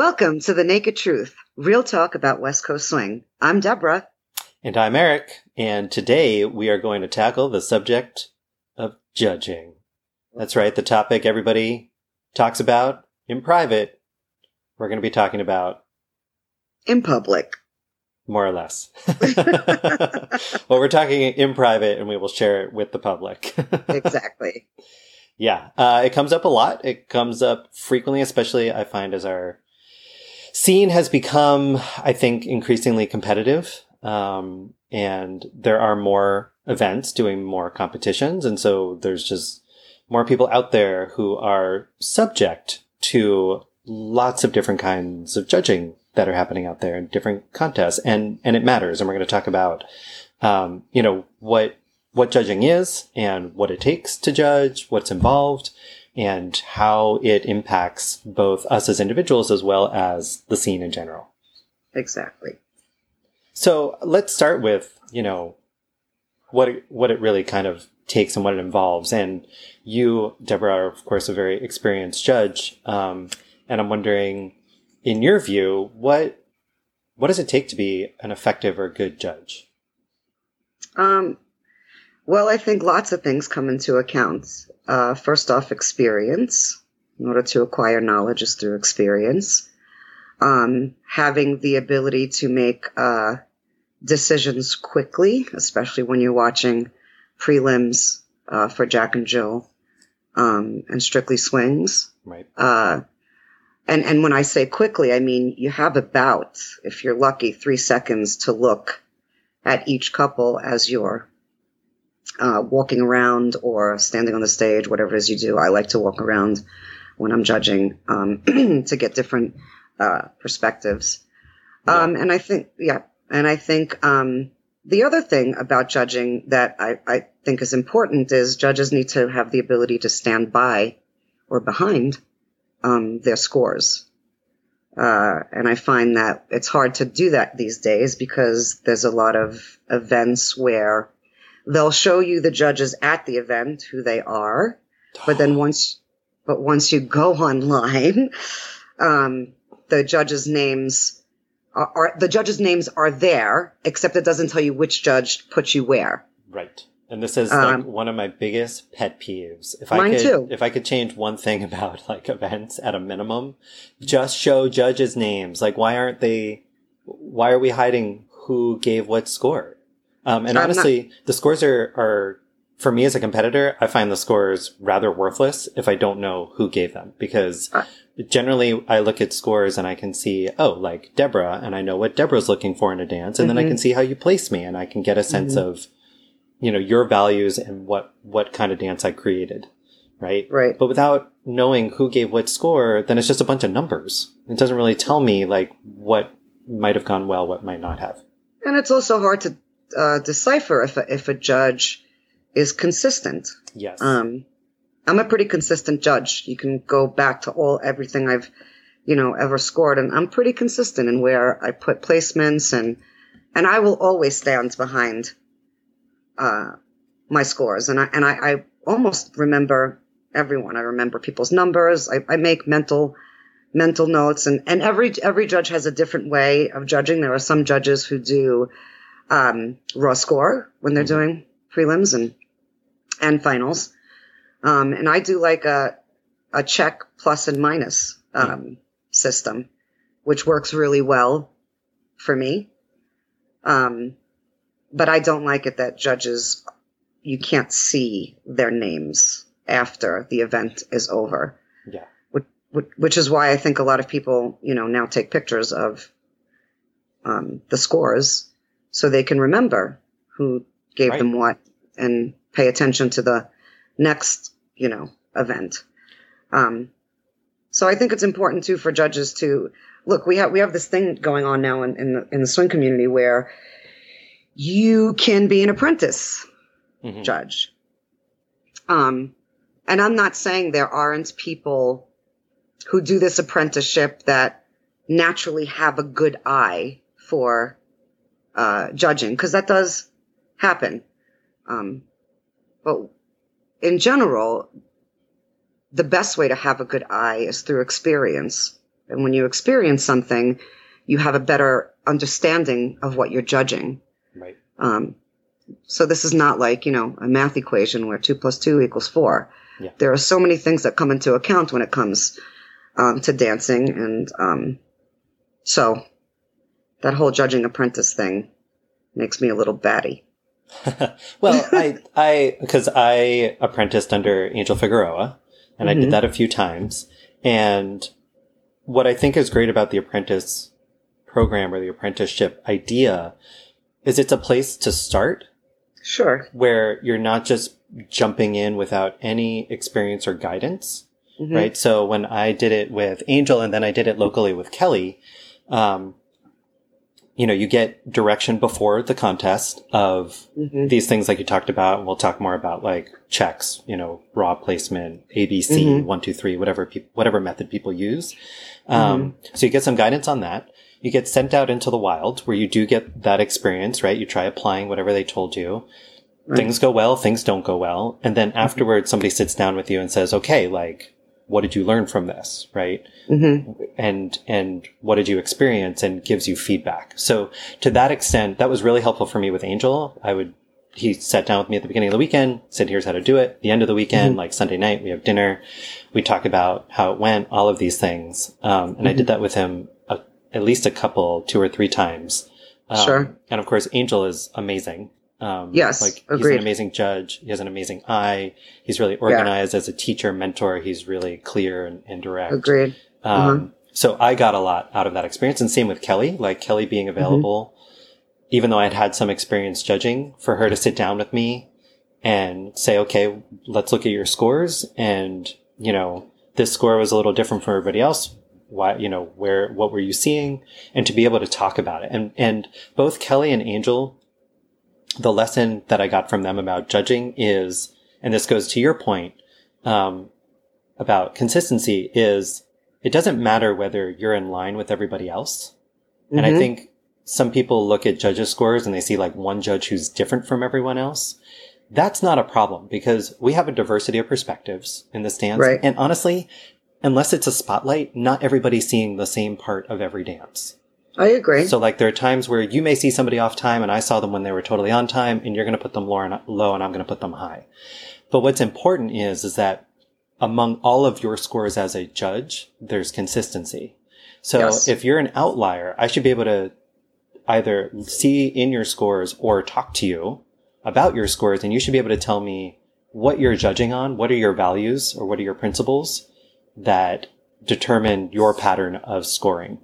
Welcome to The Naked Truth, real talk about West Coast swing. I'm Deborah. And I'm Eric, and today we are going to tackle the subject of judging. That's right, the topic everybody talks about in private. We're going to be talking about in public. More or less. well, we're talking in private and we will share it with the public. exactly. Yeah, uh, it comes up a lot. It comes up frequently, especially I find as our scene has become, I think, increasingly competitive. Um, and there are more events doing more competitions. And so there's just more people out there who are subject to lots of different kinds of judging that are happening out there in different contests. And, and it matters. And we're going to talk about, um, you know, what, what judging is and what it takes to judge, what's involved, and how it impacts both us as individuals as well as the scene in general. Exactly. So let's start with, you know, what it, what it really kind of takes and what it involves. And you, Deborah, are of course a very experienced judge. Um, and I'm wondering, in your view, what what does it take to be an effective or good judge? Um, well, I think lots of things come into account. Uh, first off, experience. In order to acquire knowledge is through experience. Um, having the ability to make uh, decisions quickly, especially when you're watching prelims uh, for Jack and Jill um, and Strictly Swings. Right. Uh, and and when I say quickly, I mean you have about, if you're lucky, three seconds to look at each couple as you're uh, walking around or standing on the stage, whatever it is you do. I like to walk around when I'm judging um, to get different uh, perspectives. Um, And I think, yeah, and I think um, the other thing about judging that I, I think is important is judges need to have the ability to stand by or behind um, their scores. Uh, and I find that it's hard to do that these days because there's a lot of events where they'll show you the judges at the event who they are, but then once, but once you go online, um, the judges' names are, are, the judges' names are there, except it doesn't tell you which judge put you where. Right. And this is like um, one of my biggest pet peeves. If mine I could, too. if I could change one thing about like events at a minimum, just show judges' names. Like, why aren't they? Why are we hiding who gave what score? Um, and I'm honestly, not- the scores are are for me as a competitor. I find the scores rather worthless if I don't know who gave them because Uh. generally I look at scores and I can see oh like Deborah and I know what Deborah's looking for in a dance, and then I Mhm. can see how you place me and I can get a sense Mhm. of you know your values and what what kind of dance I created, right? Right. But without knowing who gave what score, then it's just a bunch of numbers. It doesn't really tell me like what might have gone well, what might not have. And it's also hard to uh, decipher if a, if a judge is consistent. Yes. Um, I'm a pretty consistent judge. You can go back to all everything I've, you know, ever scored, and I'm pretty consistent in where I put placements, and and I will always stand behind uh, my scores, and I and I, I almost remember everyone. I remember people's numbers. I, I make mental mental notes, and and every every judge has a different way of judging. There are some judges who do um, raw score when they're Mhm. doing prelims and and finals. Um, and I do like a, a check plus and minus um, system, which works really well for me. Um, but I don't like it that judges, you can't see their names after the event is over, yeah. which, which is why I think a lot of people, you know, now take pictures of um, the scores so they can remember who gave Right. them what and pay attention to the next, you know, event. Um, so I think it's important too for judges to look. We have we have this thing going on now in in the, in the swing community where you can be an apprentice Mhm. judge. Um, and I'm not saying there aren't people who do this apprenticeship that naturally have a good eye for uh, judging, because that does happen. Um, but in general, the best way to have a good eye is through experience And when you experience something, you have a better understanding of what you're judging. Right. Um, so this is not like, you know, a math equation where two plus two equals four. Yeah. There are so many things that come into account when it comes um, to dancing. And um, so that whole judging apprentice thing makes me a little batty. well, I, I, because I apprenticed under Angel Figueroa and I Mhm. did that a few times. And what I think is great about the apprentice program or the apprenticeship idea is it's a place to start Sure. where you're not just jumping in without any experience or guidance, Mhm. right? So when I did it with Angel and then I did it locally with Kelly, um, you know, you get direction before the contest of Mhm. these things like you talked about. We'll talk more about like checks, you know, raw placement, ABC, Mhm. one, two, three, whatever people, whatever method people use. Um, so you get some guidance on that. You get sent out into the wild where you do get that experience, right? You try applying whatever they told you. Right. Things go well, things don't go well. And then afterwards, somebody sits down with you and says, okay, like, what did you learn from this? Right? Mhm. and and what did you experience and gives you feedback. So to that extent that was really helpful for me with angel. I would he sat down with me at the beginning of the weekend said here's how to do it. The end of the weekend like sunday night we have dinner. We talk about how it went all of these things. Um, and i did that with him a, at least a couple two or three times. Um, Sure. and of course angel is amazing um, Yes, like he's an amazing judge. He has an amazing eye. He's really organized as a teacher, mentor. He's really clear and, and direct. Agreed. Um, So I got a lot out of that experience, and same with Kelly. Like Kelly being available, even though I'd had some experience judging, for her to sit down with me and say, "Okay, let's look at your scores," and you know, this score was a little different from everybody else. Why, you know, where, what were you seeing? And to be able to talk about it, and and both Kelly and Angel, the lesson that I got from them about judging is, and this goes to your point um, about consistency, is it doesn't matter whether you're in line with everybody else. And I Mhm. think some people look at judges' scores and they see like one judge who's different from everyone else. That's not a problem because we have a diversity of perspectives in the dance. Right. And honestly, unless it's a spotlight, not everybody's seeing the same part of every dance. I agree. So like there are times where you may see somebody off time and I saw them when they were totally on time and you're going to put them low and, low and I'm going to put them high. But what's important is, is that among all of your scores as a judge, there's consistency. So Yes. if you're an outlier, I should be able to either see in your scores or talk to you about your scores and you should be able to tell me what you're judging on, what are your values or what are your principles that determine your pattern of scoring.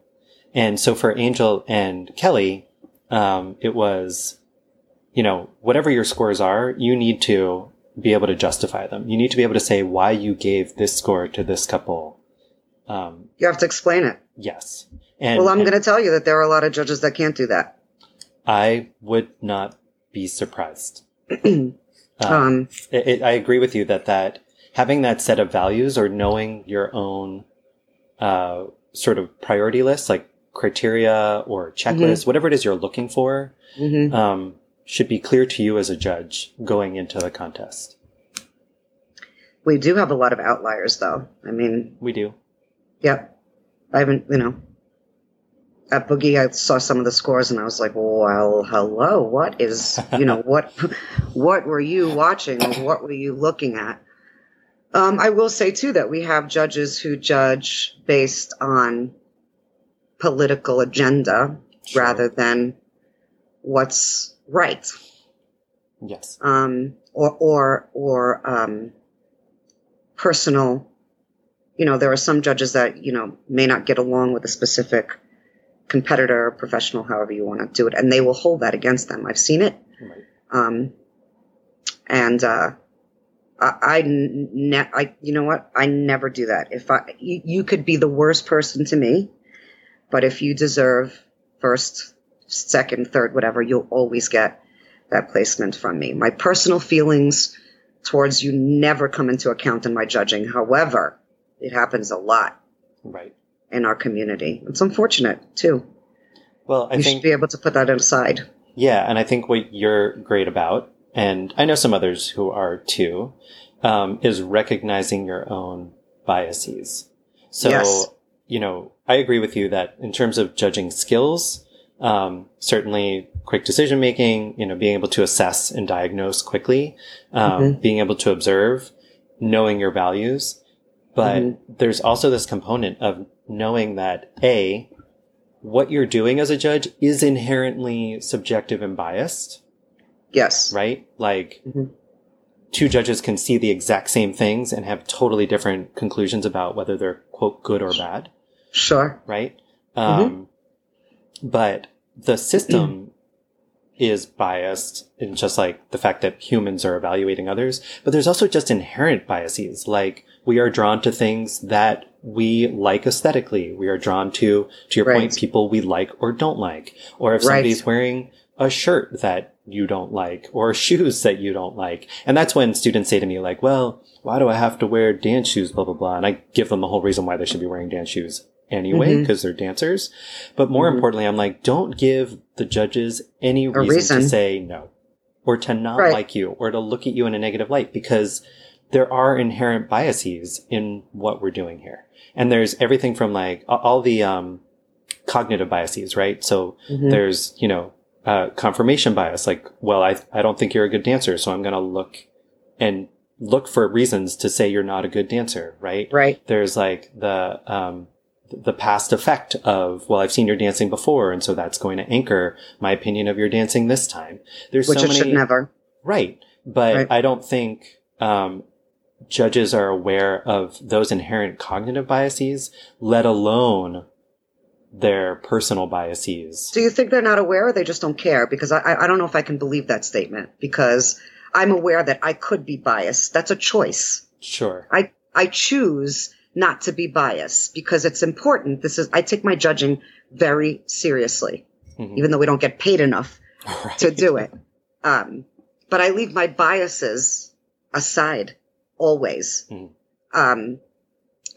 And so for Angel and Kelly, um, it was, you know, whatever your scores are, you need to be able to justify them. You need to be able to say why you gave this score to this couple. Um, you have to explain it. yes. And, well, I'm going to tell you that there are a lot of judges that can't do that. I would not be surprised. Um, Um, it, it, I agree with you that that having that set of values or knowing your own uh, sort of priority list, like criteria or checklist, whatever it is you're looking for, mhm. um, should be clear to you as a judge going into the contest. We do have a lot of outliers, though. I mean, We do. yep. I haven't, you know, at Boogie, I saw some of the scores and I was like, well, hello, what is, you know, what, what were you watching what were you looking at? Um, I will say too that we have judges who judge based on political agenda Sure. rather than what's right. Yes. um, or or or um, personal. You know, there are some judges that you know may not get along with a specific competitor or professional, however you want to do it, and they will hold that against them. I've seen it, Right. um, and uh, I, I, ne- I, you know what? I never do that. If I, you, you could be the worst person to me, but if you deserve first, second, third, whatever, you'll always get that placement from me. My personal feelings towards you never come into account in my judging. However, it happens a lot Right. in our community. It's unfortunate too. Well, I you think should be able to put that aside. Yeah, and I think what you're great about, and I know some others who are too, um, is recognizing your own biases. So, Yes. you know, I agree with you that in terms of judging skills, um, certainly quick decision making, you know, being able to assess and diagnose quickly, um, mm-hmm. being able to observe, knowing your values. But mm-hmm. there's also this component of knowing that A, what you're doing as a judge is inherently subjective and biased. Yes. Right? Like, mm-hmm. two judges can see the exact same things and have totally different conclusions about whether they're, quote, good or bad. Sure. Right? Mm-hmm. Um, but the system is biased in just like the fact that humans are evaluating others, but there's also just inherent biases. Like we are drawn to things that we like aesthetically. We are drawn to, to your right. point, people we like or don't like. Or if somebody's right. wearing a shirt that you don't like or shoes that you don't like. And that's when students say to me like, well, why do I have to wear dance shoes, blah, blah, blah. And I give them the whole reason why they should be wearing dance shoes anyway because mm-hmm. they're dancers. But more mm-hmm. importantly, I'm like, don't give the judges any reason, reason. to say no or to not right. like you or to look at you in a negative light because there are inherent biases in what we're doing here. And there's everything from like all the, um, cognitive biases, right? So mm-hmm. there's, you know, uh, confirmation bias, like, well, I, I don't think you're a good dancer. So I'm going to look and look for reasons to say you're not a good dancer, right? Right. There's like the, um, the past effect of, well, I've seen your dancing before, and so that's going to anchor my opinion of your dancing this time. There's Which so many, should never. Right. But right. I don't think, um, judges are aware of those inherent cognitive biases, let alone their personal biases. Do you think they're not aware or they just don't care? Because I, I don't know if I can believe that statement because I'm aware that I could be biased. That's a choice. Sure. I, I choose not to be biased because it's important. This is, I take my judging very seriously, mm-hmm. even though we don't get paid enough right. to do it. Um, but I leave my biases aside always. Mm-hmm. Um,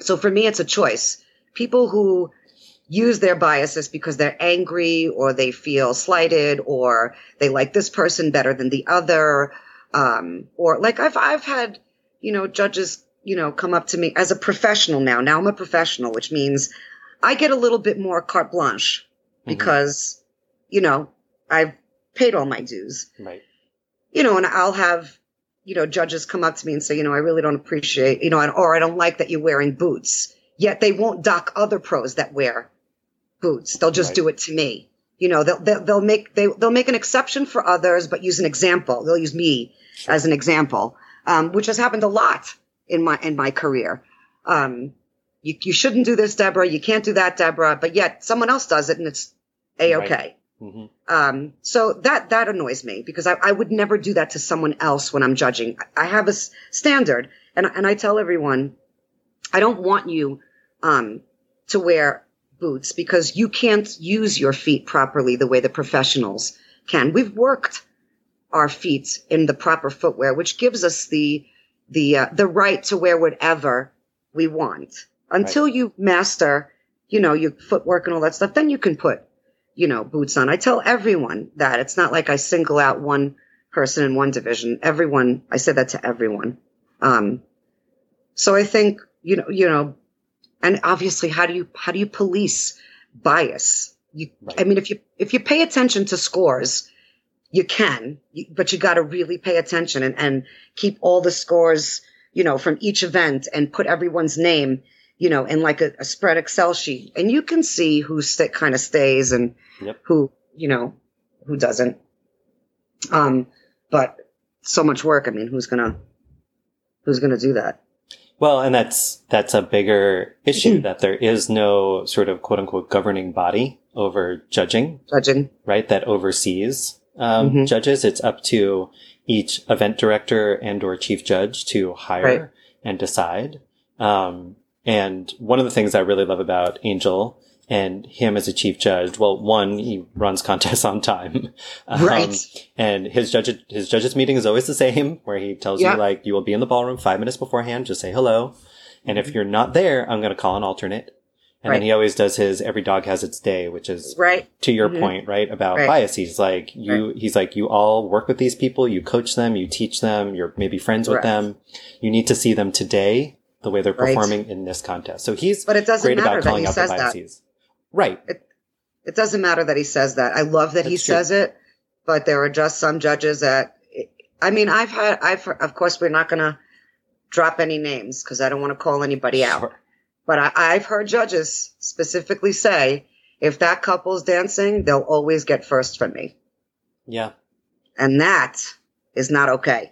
so for me, it's a choice. People who use their biases because they're angry or they feel slighted or they like this person better than the other. Um, or like I've, I've had, you know, judges you know, come up to me as a professional now. Now I'm a professional, which means I get a little bit more carte blanche mm-hmm. because, you know, I've paid all my dues. Right. You know, and I'll have, you know, judges come up to me and say, you know, I really don't appreciate, you know, or I don't like that you're wearing boots. Yet they won't dock other pros that wear boots. They'll just right. do it to me. You know, they'll, they'll, they'll make, they, they'll make an exception for others, but use an example. They'll use me sure. as an example, um, which has happened a lot in my in my career. Um, you, you shouldn't do this, Deborah. You can't do that, Deborah. But yet someone else does it, and it's a okay. Right. Mm-hmm. Um, so that that annoys me because I, I would never do that to someone else when I'm judging. I have a standard, and and I tell everyone, I don't want you um, to wear boots because you can't use your feet properly the way the professionals can. We've worked our feet in the proper footwear, which gives us the the uh, the right to wear whatever we want. Until right. you master you know your footwork and all that stuff then you can put you know boots on. I tell everyone that. It's not like i single out one person in one division. Everyone i say that to everyone. Um so i think you know you know and obviously how do you how do you police bias? You right. i mean if you if you pay attention to scores you can, but you got to really pay attention and, and keep all the scores, you know, from each event and put everyone's name, you know, in like a, a spread Excel sheet. And you can see who st- kind of stays and yep. who, you know, who doesn't. Um, but so much work. I mean, who's gonna, who's gonna do that? Well, and that's, that's a bigger issue that there is no sort of quote unquote governing body over judging. Judging. Right. That oversees um, mm-hmm. judges. It's up to each event director and or chief judge to hire right. and decide. Um, and one of the things I really love about Angel and him as a chief judge, well, one, he runs contests on time. Um, right. And his judge, his judges meeting is always the same where he tells yeah. you like, you will be in the ballroom five minutes beforehand. Just say hello. And if mm-hmm. you're not there, I'm going to call an alternate. And right. then he always does his every dog has its day, which is right to your mm-hmm. point, right? About right. bias. He's like, you, right. he's like, you all work with these people, you coach them, you teach them, you're maybe friends with them. You need to see them today the way they're performing in this contest. So he's But it doesn't great matter about that calling he out the says that. Right. It doesn't matter that he says that. I love that he true. says it, but there are just some judges that. I mean, I've had. I've of course we're not going to drop any names because I don't want to call anybody out. Sure. But I, I've heard judges specifically say, if that couple's dancing, they'll always get first from me, Yeah. and that is not okay.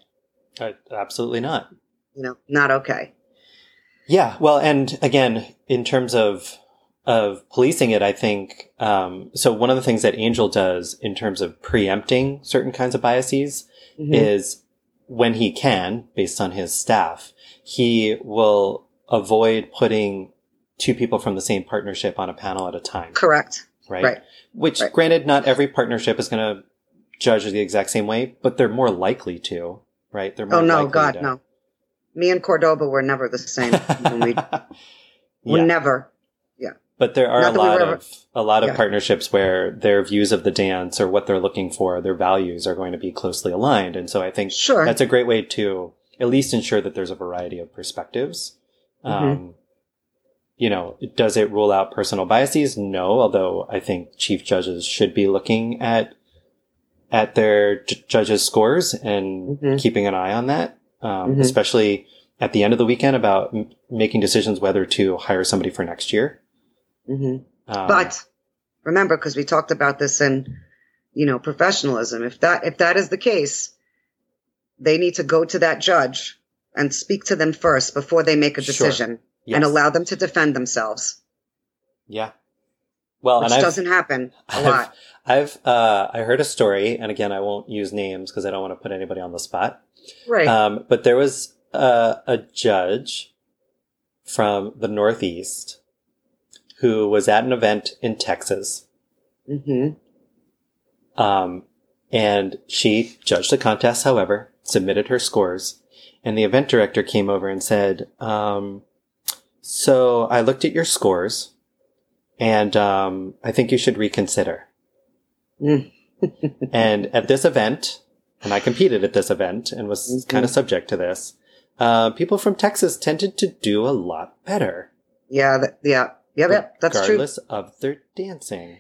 Uh, absolutely not. You know, not okay. Yeah, well, and again, in terms of of policing it, I think um, so. One of the things that Angel does in terms of preempting certain kinds of biases Mhm. is when he can, based on his staff, he will avoid putting two people from the same partnership on a panel at a time. Correct. Right. Right. Which, Right. granted, not every partnership is going to judge the exact same way, but they're more likely to. Right. They're more Oh no, God, to- no. Me and Cordoba were never the same. when we, yeah. never. Yeah. But there are Not a we lot ever- of a lot of Yeah. partnerships where their views of the dance or what they're looking for, their values are going to be closely aligned. And so I think Sure. that's a great way to at least ensure that there's a variety of perspectives. Mm-hmm. Um, you know, does it rule out personal biases? No, although I think chief judges should be looking at at their j- judges' scores and Mhm. keeping an eye on that, um, Mhm. especially at the end of the weekend about m- making decisions whether to hire somebody for next year. hmm Um, But remember, because we talked about this in, you know, professionalism. If that if that is the case, they need to go to that judge and speak to them first before they make a Sure. decision yes. and allow them to defend themselves, Yeah. Well, which and I've, doesn't happen a I've, lot. I've, uh, I heard a story, and again, I won't use names because I don't want to put anybody on the spot. Right. Um, but there was a, a judge from the Northeast who was at an event in Texas. hmm Um, and she judged the contest, however, submitted her scores, and the event director came over and said, um, so I looked at your scores and, um, I think you should reconsider. Mm. and at this event, and I competed at this event and was Mhm. kind of subject to this, uh, people from Texas tended to do a lot better. Yeah. That, yeah. Yep. Yep. That's true. regardless of their dancing.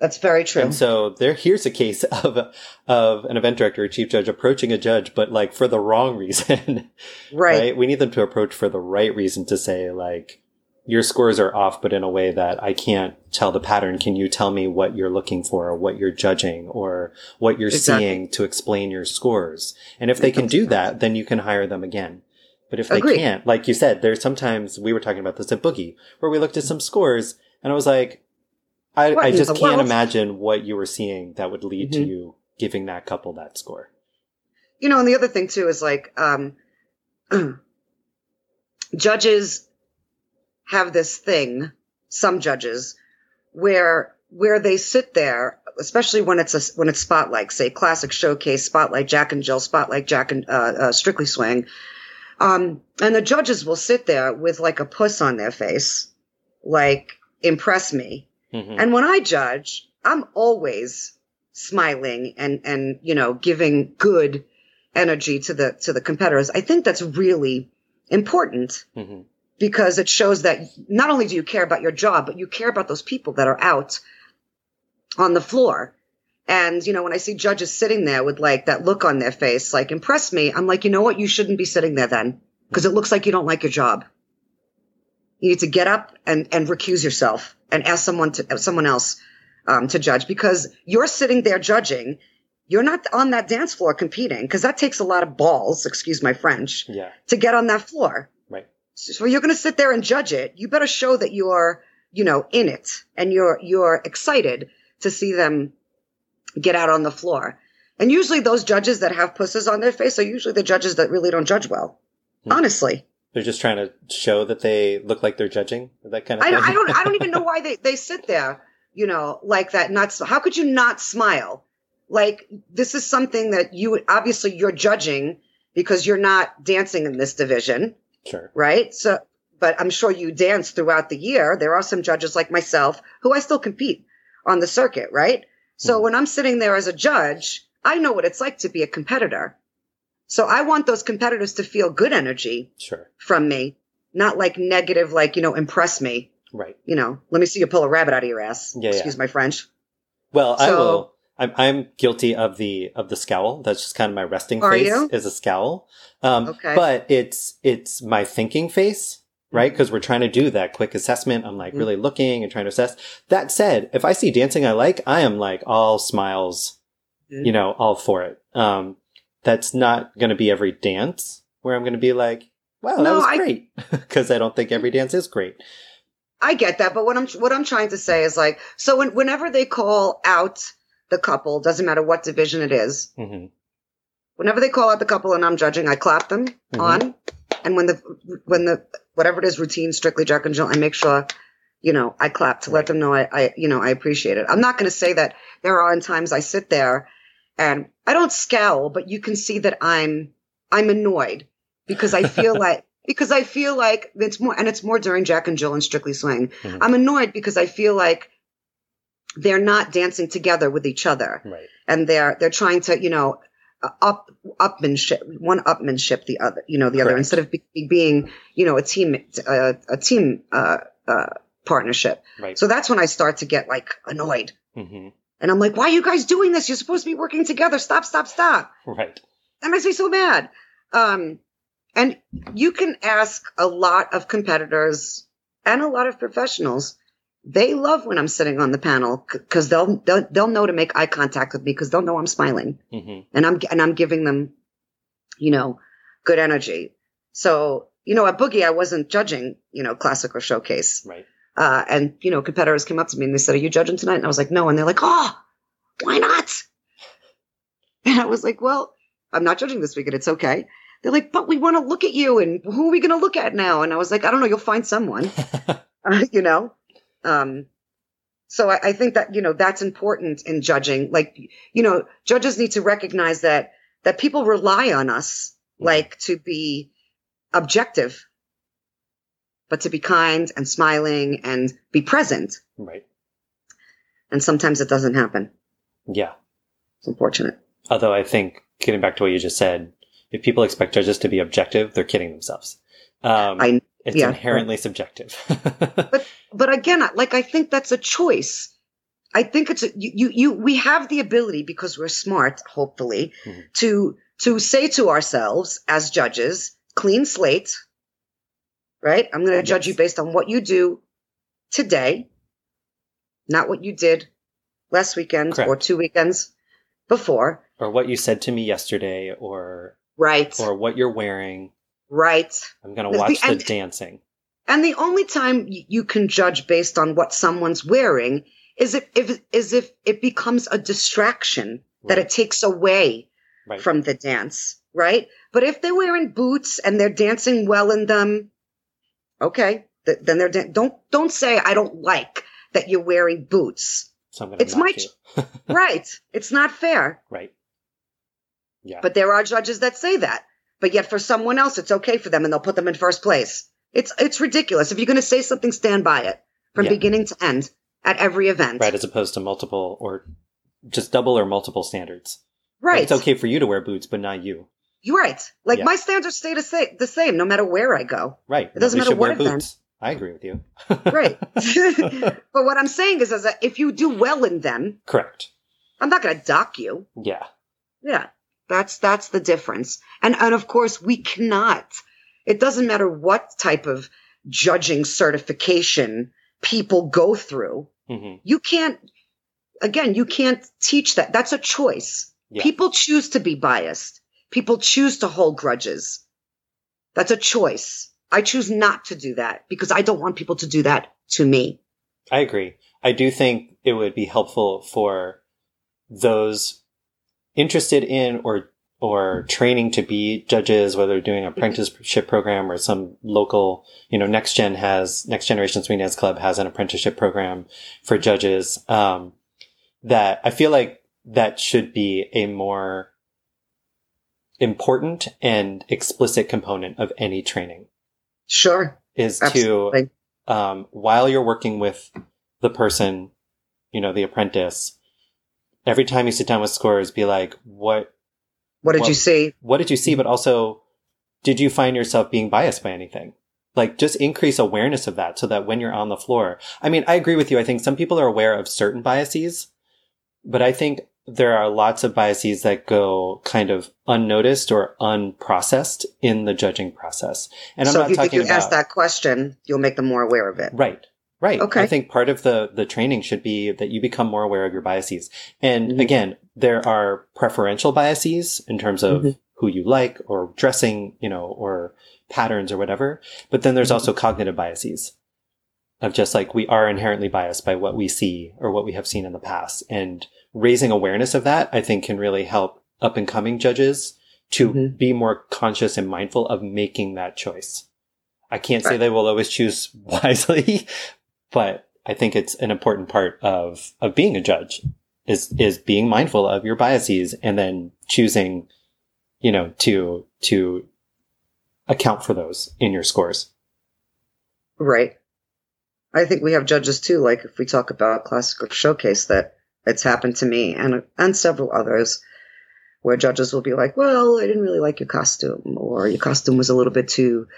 That's very true. And so there, here's a case of of an event director or chief judge approaching a judge, but like for the wrong reason, right. right? We need them to approach for the right reason to say like, your scores are off, but in a way that I can't tell the pattern. Can you tell me what you're looking for, or what you're judging, or what you're Exactly. seeing to explain your scores? And if they can do that, then you can hire them again. But if they Agreed. can't, like you said, there's sometimes we were talking about this at Boogie, where we looked at some scores and I was like, I, I just can't world? imagine what you were seeing that would lead to Mhm. you giving that couple that score. you know, and the other thing too is like, um, judges have this thing, some judges, where, where they sit there, especially when it's a, when it's spotlight, say classic showcase, spotlight, Jack and Jill, spotlight, Jack and, uh, uh, Strictly Swing. Um, and the judges will sit there with like a puss on their face, like, impress me. Mhm. And when I judge, I'm always smiling and and you know giving good energy to the to the competitors. I think that's really important Mhm. because it shows that not only do you care about your job, but you care about those people that are out on the floor. And you know, when I see judges sitting there with like that look on their face, like impress me, I'm like, you know what? You shouldn't be sitting there then because it looks like you don't like your job. You need to get up and, and recuse yourself and ask someone to someone else um, to judge because you're sitting there judging. You're not on that dance floor competing because that takes a lot of balls, excuse my French, Yeah. to get on that floor. Right. So you're going to sit there and judge it. You better show that you're, you know, in it and you're you're excited to see them get out on the floor. And usually those judges that have pusses on their face are usually the judges that really don't judge well. Hmm. Honestly. They're just trying to show that they look like they're judging that kind of I, thing. I don't I don't even know why they, they sit there, you know, like that. Not how could you not smile? Like this is something that you obviously you're judging because you're not dancing in this division, sure. right? So, but I'm sure you dance throughout the year. There are some judges like myself who I still compete on the circuit, right? So Mhm. when I'm sitting there as a judge, I know what it's like to be a competitor. So I want those competitors to feel good energy Sure. from me not like negative, like, you know, impress me. Right. You know, let me see you pull a rabbit out of your ass. Yeah, yeah. Excuse my French. Well, I will. I'm, I'm guilty of the of the scowl. That's just kind of my resting face you? is a scowl. Um, Okay. But it's it's my thinking face, right? Because we're trying to do that quick assessment. I'm like Mhm. really looking and trying to assess. That said, if I see dancing I like, I am like all smiles, Mhm. you know, all for it. Um, that's not going to be every dance where I'm going to be like, wow, that was I- great. Because I don't think every dance is great. I get that, but what I'm what I'm trying to say is like, so when, whenever they call out the couple, doesn't matter what division it is, hmm whenever they call out the couple and I'm judging, I clap them Mhm. on, and when the when the whatever it is, routine, strictly Jack and Jill, I make sure, you know, I clap to let them know I, I you know I appreciate it. I'm not going to say that there are times I sit there and I don't scowl, but you can see that I'm I'm annoyed because I feel like because I feel like it's more and it's more during Jack and Jill and Strictly Swing. Mhm. I'm annoyed because I feel like they're not dancing together with each other Right. and they're they're trying to you know uh, up upmanship one upmanship the other you know the other instead of be, being you know a team uh, a team uh, uh, partnership Right. so that's when i start to get like annoyed hmm and i'm like why are you guys doing this you're supposed to be working together stop stop stop Right. that makes me so mad um and you can ask a lot of competitors and a lot of professionals they love when i'm sitting on the panel because they'll, they'll they'll know to make eye contact with me because they'll know i'm smiling mm-hmm. and I'm and I'm giving them, you know, good energy. So you know, at Boogie, I wasn't judging, you know, classic or showcase. Right. Uh, and you know, competitors came up to me and they said, "Are you judging tonight?" And I was like, "No." And they're like, "Oh, why not?" And I was like, "Well, I'm not judging this weekend. It's okay." They're like, "But we want to look at you, and who are we going to look at now?" And I was like, "I don't know. You'll find someone." uh, you know um so I, I think that you know that's important in judging like you know judges need to recognize that that people rely on us like to be objective but to be kind and smiling and be present right. and sometimes it doesn't happen Yeah. it's unfortunate Although I think getting back to what you just said, if people expect judges to be objective, they're kidding themselves. Um, I- it's yeah. inherently subjective. but but again like i think that's a choice i think it's a, you, you we have the ability because we're smart hopefully Mhm. to to say to ourselves as judges clean slate right i'm going to judge you based on what you do today not what you did last weekend or two weekends before or what you said to me yesterday, or right or what you're wearing. right I'm gonna watch the, and- dancing. And the only time you can judge based on what someone's wearing is if, if is if it becomes a distraction that it takes away Right. from the dance, right? But if they're wearing boots and they're dancing well in them, okay, th- then they're don't don't say I don't like that you're wearing boots. so I'm gonna it's my right? It's not fair. right. Yeah. But there are judges that say that. But yet for someone else, it's okay for them and they'll put them in first place. It's it's ridiculous. If you're going to say something, stand by it from Yeah. beginning to end at every event. right. As opposed to multiple or just double or multiple standards. Like, Right. it's okay for you to wear boots, but not you. You're right. Like Yeah. my standards stay the same, the same no matter where I go. Right. It doesn't matter what boots. I agree with you. Right. but what I'm saying is, is that if you do well in them, Correct. I'm not going to dock you. Yeah. Yeah. That's that's the difference. And and of course we cannot. It doesn't matter what type of judging certification people go through. hmm You can't again, you can't teach that. That's a choice. Yeah. People choose to be biased. People choose to hold grudges. That's a choice. I choose not to do that because I don't want people to do that to me. I agree. I do think it would be helpful for those interested in or or training to be judges, whether doing an apprenticeship program or some local, you know, Next Gen has Next Generation Swing Dance Club has an apprenticeship program for judges. Um, that I feel like that should be a more important and explicit component of any training Sure. is Absolutely. to um, while you're working with the person, you know, the apprentice, every time you sit down with scores, be like, what What did Well- you see? what did you see? But also, did you find yourself being biased by anything? Like just increase awareness of that so that when you're on the floor, I mean, I agree with you. I think some people are aware of certain biases, but I think there are lots of biases that go kind of unnoticed or unprocessed in the judging process. And I'm not if you, if talking you about ask that question, you'll make them more aware of it. right. Right. Okay. I think part of the the training should be that you become more aware of your biases. And Mhm. again, there are preferential biases in terms of Mhm. who you like or dressing, you know, or patterns or whatever. But then there's Mhm. also cognitive biases of just like we are inherently biased by what we see or what we have seen in the past. And raising awareness of that, I think can really help up and coming judges to Mhm. be more conscious and mindful of making that choice. I can't say they will always choose wisely, but I think it's an important part of, of being a judge is, is being mindful of your biases and then choosing, you know, to, to account for those in your scores. Right. I think we have judges too. Like if we talk about classical showcase, that it's happened to me and and several others, where judges will be like, "Well, I didn't really like your costume, or your costume was a little bit too,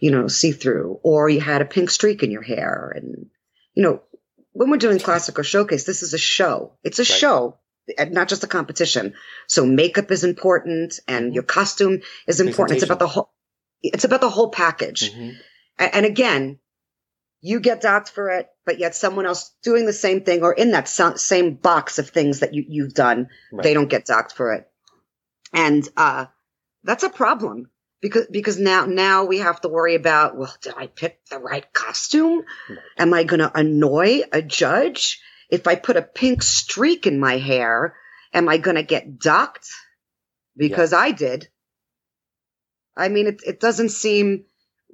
you know, see through, or you had a pink streak in your hair." And you know, when we're doing classical showcase, this is a show. It's a Right. show. And not just a competition. So makeup is important and your costume is important. It's about the whole, it's about the whole package. Mhm. And again, you get docked for it, but yet someone else doing the same thing or in that so- same box of things that you, you've done, Right. they don't get docked for it. And, uh, that's a problem because, because now, now we have to worry about, well, did I pick the right costume? Right. Am I going to annoy a judge? If I put a pink streak in my hair, am I going to get docked? Because I did. I mean, it, it doesn't seem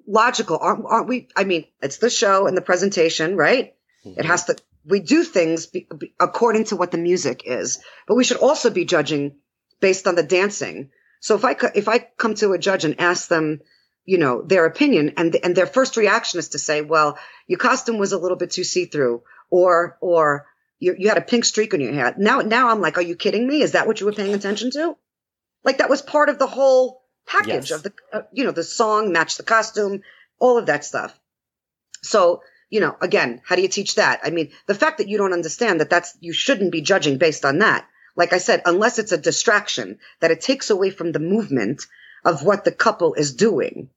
logical. Aren't, aren't we? I mean, it's the show and the presentation, right? It Mhm. has to, we do things be, be, according to what the music is, but we should also be judging based on the dancing. So if I, if I come to a judge and ask them, you know, their opinion and, and their first reaction is to say, well, your costume was a little bit too see-through or, or you, you had a pink streak on your hair. Now, now I'm like, are you kidding me? Is that what you were paying attention to? Like that was part of the whole package Yes. of the, uh, you know, the song, match the costume, all of that stuff. So, you know, again, how do you teach that? I mean, the fact that you don't understand that that's, you shouldn't be judging based on that. Like I said, unless it's a distraction that it takes away from the movement of what the couple is doing,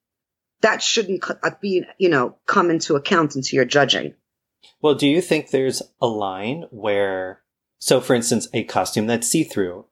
that shouldn't uh, be, you know, come into account into your judging. Well, do you think there's a line where, so for instance, a costume that's see through,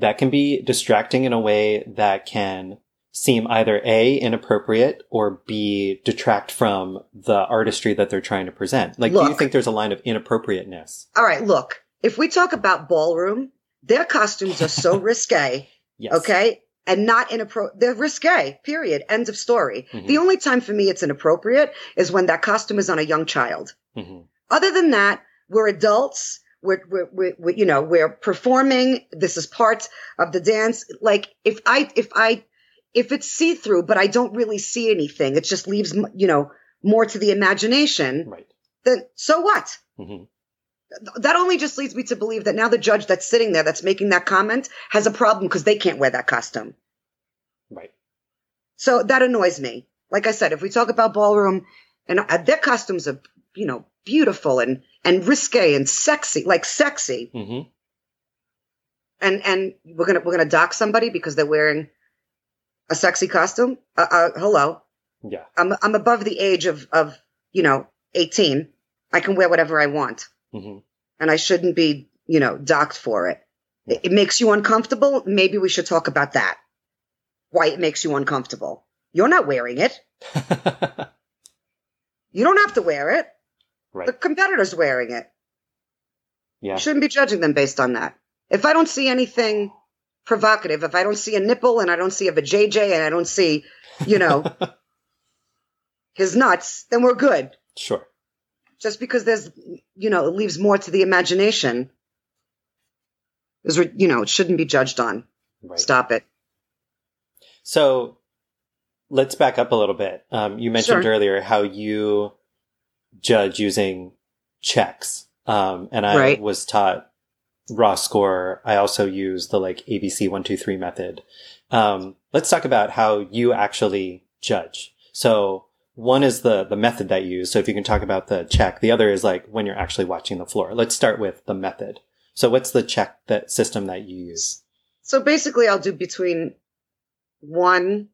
that can be distracting in a way that can seem either A, inappropriate, or B, detract from the artistry that they're trying to present? Like, do you think there's a line of inappropriateness? All right, look, if we talk about ballroom, their costumes are so risque, Yes. okay? And not inappropriate. They're risque, period. End of story. Mhm. The only time for me it's inappropriate is when that costume is on a young child. hmm Other than that, we're adults. We're, we're, we're, you know, we're performing. This is part of the dance. Like if I, if I, if it's see through, but I don't really see anything, it just leaves, you know, more to the imagination, Right. then so what? hmm That only just leads me to believe that now the judge that's sitting there that's making that comment has a problem because they can't wear that costume. Right. So that annoys me. Like I said, if we talk about ballroom and uh, their costumes are, you know, beautiful and, and risque and sexy, like sexy. hmm And, and we're going to, we're to dock somebody because they're wearing a sexy costume. Uh, uh, hello. Yeah. I'm, I'm above the age of, of, you know, 18. I can wear whatever I want hmm and I shouldn't be, you know, docked for it. It, it makes you uncomfortable. Maybe we should talk about that. Why it makes you uncomfortable. You're not wearing it. You don't have to wear it. Right. The competitor's wearing it. Yeah. You shouldn't be judging them based on that. If I don't see anything provocative, if I don't see a nipple and I don't see a vajayjay and I don't see, you know, his nuts, then we're good. sure. Just because there's, you know, it leaves more to the imagination. Is, you know, it shouldn't be judged on. Right. Stop it. So let's back up a little bit. Um, you mentioned Sure. earlier how you judge using checks. Um, and I Right. was taught raw score. I also use the like ABC one, two, three method. Um, let's talk about how you actually judge. So one is the the method that you use. So if you can talk about the check, the other is like when you're actually watching the floor. Let's start with the method. So what's the check that system that you use? So basically, I'll do between one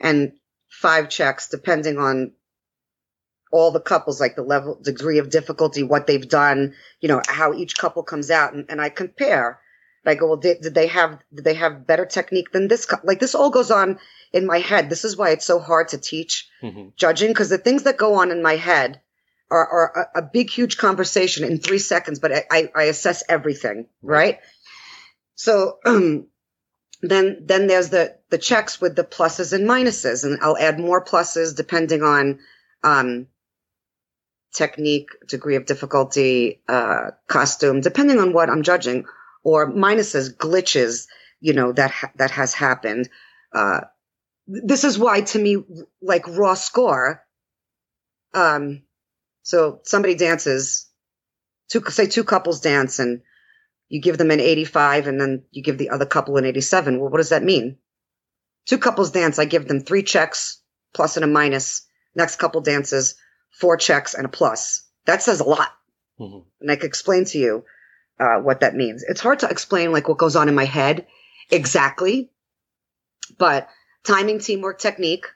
and five checks, depending on all the couples, like the level, degree of difficulty, what they've done, you know, how each couple comes out, and, and I compare. I go, well, did, did, they have did they have better technique than this? Like this all goes on in my head. This is why it's so hard to teach mm-hmm. judging because the things that go on in my head are, are a, a, big, huge conversation in three seconds. But I, I, I assess everything, right? So um, then then there's the the checks with the pluses and minuses, and I'll add more pluses depending on um, technique, degree of difficulty, uh, costume, depending on what I'm judging, or minuses, glitches, you know, that, ha- that has happened. Uh, this is why to me, like raw score, um, so somebody dances, two, say two couples dance and you give them an 85 and then you give the other couple an 87. Well, what does that mean? Two couples dance. I give them three checks plus and a minus. Next couple dances four checks and a plus. That says a lot. Mm-hmm. And I can explain to you uh, what that means. It's hard to explain like what goes on in my head exactly, but timing, teamwork, technique,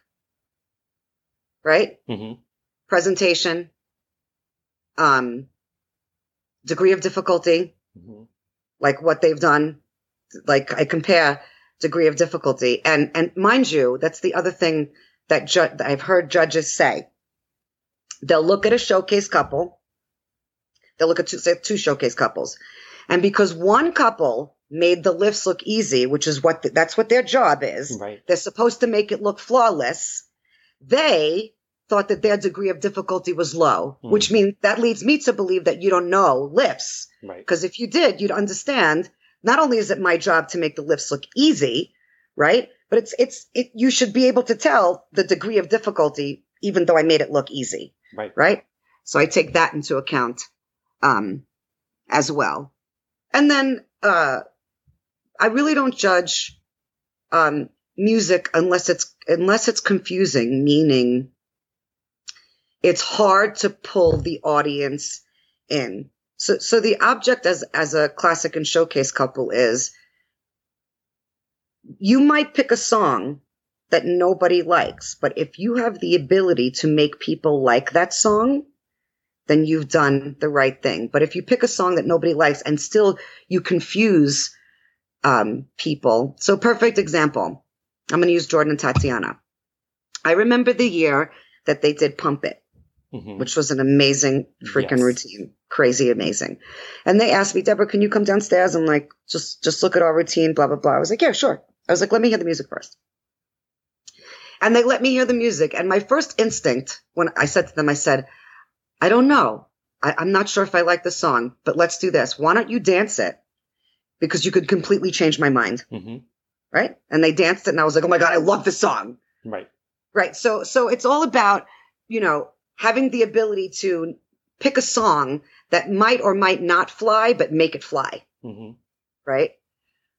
right? Mm-hmm. Presentation, um, degree of difficulty, mm-hmm. like what they've done. Like I compare degree of difficulty, and and mind you, that's the other thing that, ju- that I've heard judges say They'll look at a showcase couple. They'll look at two, say two showcase couples. And because one couple made the lifts look easy, which is what the, that's what their job is. Right. They're supposed to make it look flawless. They thought that their degree of difficulty was low, mm. which means that leads me to believe that you don't know lifts. Right. Because if you did, you'd understand not only is it my job to make the lifts look easy, right? But it's, it's, it, you should be able to tell the degree of difficulty, even though I made it look easy. Right. Right. So I take that into account, um, as well. And then, uh, I really don't judge, um, music unless it's, unless it's confusing, meaning it's hard to pull the audience in. So, so the object as, as a classic and showcase couple is you might pick a song that nobody likes. But if you have the ability to make people like that song, then you've done the right thing. But if you pick a song that nobody likes and still you confuse um, people, so perfect example. I'm going to use Jordan and Tatiana. I remember the year that they did Pump It, mm-hmm. which was an amazing freaking yes. routine, crazy amazing. And they asked me, Deborah, can you come downstairs and like just just look at our routine, blah blah blah. I was like, yeah, sure. I was like, let me hear the music first and they let me hear the music. And my first instinct when I said to them, I said, I don't know. I, am not sure if I like the song, but let's do this. Why don't you dance it? Because you could completely change my mind. Mm-hmm. Right. And they danced it and I was like, Oh my God, I love this song. Right. Right. So, so it's all about, you know, having the ability to pick a song that might or might not fly, but make it fly. Mm-hmm. Right.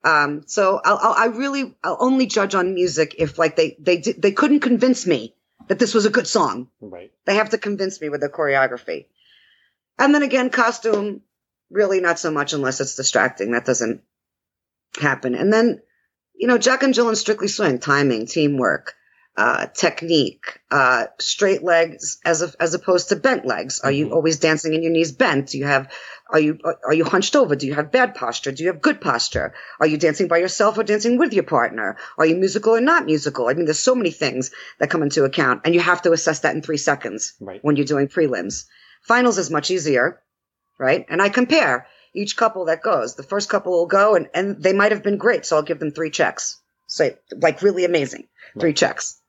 Um, so I'll, I'll, i really, I'll only judge on music if like they, they, they couldn't convince me that this was a good song. Right. They have to convince me with the choreography. And then again, costume, really not so much unless it's distracting. That doesn't happen. And then, you know, Jack and Jill and Strictly Swing, timing, teamwork, uh, technique, uh, straight legs as a, as opposed to bent legs. Are you mm-hmm. always dancing and your knees bent? Do you have are you are you hunched over? Do you have bad posture? Do you have good posture? Are you dancing by yourself or dancing with your partner? Are you musical or not musical? I mean, there's so many things that come into account, and you have to assess that in three seconds right. when you're doing prelims. Finals is much easier, right? And I compare each couple that goes. The first couple will go, and and they might have been great, so I'll give them three checks. Say like really amazing, right. three checks.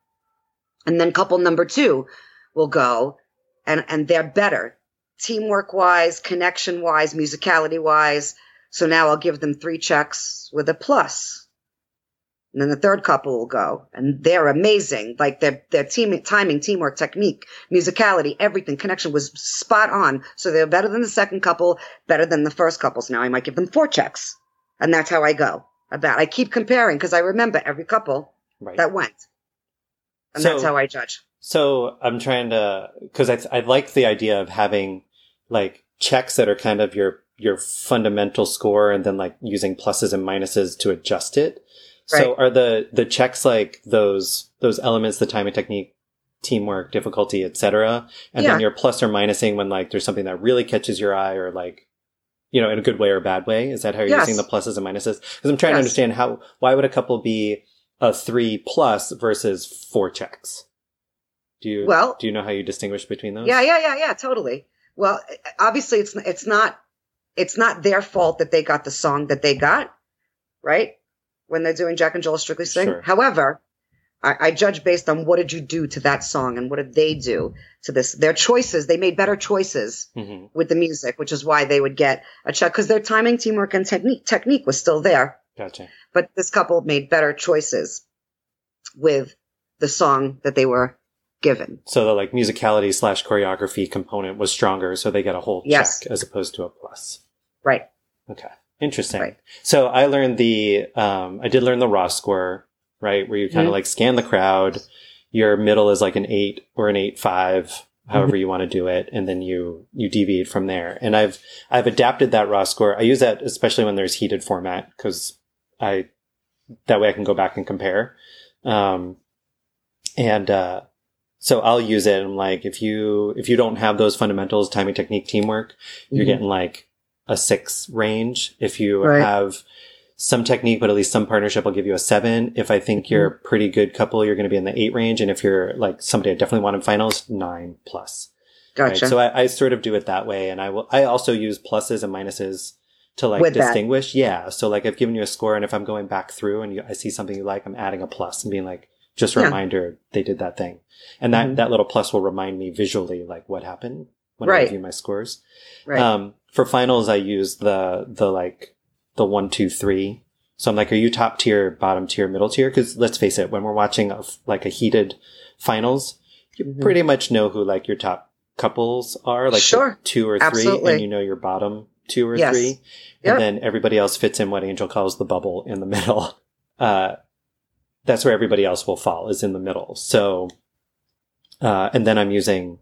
And then couple number two will go and, and they're better teamwork wise, connection wise, musicality wise. So now I'll give them three checks with a plus. And then the third couple will go and they're amazing. Like their, their team, timing, teamwork, technique, musicality, everything, connection was spot on. So they're better than the second couple, better than the first couples. Now I might give them four checks. And that's how I go about. I keep comparing because I remember every couple right. that went. And so, that's how I judge. So I'm trying to, cause I, I like the idea of having like checks that are kind of your, your fundamental score and then like using pluses and minuses to adjust it. So are the, the checks like those, those elements, the timing technique, teamwork, difficulty, etc. And then Yeah. you're plus or minusing when like there's something that really catches your eye or like, you know, in a good way or a bad way. Is that how you're Yes. using the pluses and minuses? Because I'm trying to understand how, why would a couple be a three plus versus four checks? Do you, Well- do you know how you distinguish between those? Yeah, yeah, yeah, yeah, totally. Well, obviously it's it's not it's not their fault that they got the song that they got, right? When they're doing Jack and Jill Strictly Swing. Sure. However, I, I judge based on what did you do to that song and what did they do to this. Their choices, they made better choices hmm with the music, which is why they would get a check because their timing, teamwork, and technique technique was still there. Gotcha. But this couple made better choices with the song that they were given. So the like musicality slash choreography component was stronger, so they get a whole Yes. check as opposed to a plus. Right. Okay. Interesting. Right. So I learned the, um, I did learn the raw score, right? Where you kind of Mhm. like scan the crowd. Your middle is like an eight or an eight five, Mm-hmm. however you want to do it. And then you, you deviate from there. And I've, I've adapted that raw score. I use that especially when there's heated format because I, that way I can go back and compare. Um, and, uh, so I'll use it. I'm like, if you, if you don't have those fundamentals, timing, technique, teamwork, you're Mhm. getting like a six range. If you Right. have some technique, but at least some partnership, I'll give you a seven. If I think you're a Mm-hmm. pretty good couple, you're going to be in the eight range. And if you're like somebody I definitely want in finals, nine plus. right? Gotcha. So I, I sort of do it that way. And I will, I also use pluses and minuses to like With that. distinguish. Yeah. So like I've given you a score and if I'm going back through and you, I see something you like, I'm adding a plus and being like, just a Yeah. reminder they did that thing. And that, Mhm. that little plus will remind me visually like what happened when I Right. review my scores. right. Um, for finals, I use the, the like, the one, two, three. So I'm like, are you top tier, bottom tier, middle tier? Cause let's face it, when we're watching a, like a heated finals, you Mhm. pretty much know who like your top couples are, like Sure. two or three, Absolutely. and you know your bottom two or Yes. three. Yep. And then everybody else fits in what Angel calls the bubble in the middle. Uh, that's where everybody else will fall is in the middle. So, uh, and then I'm using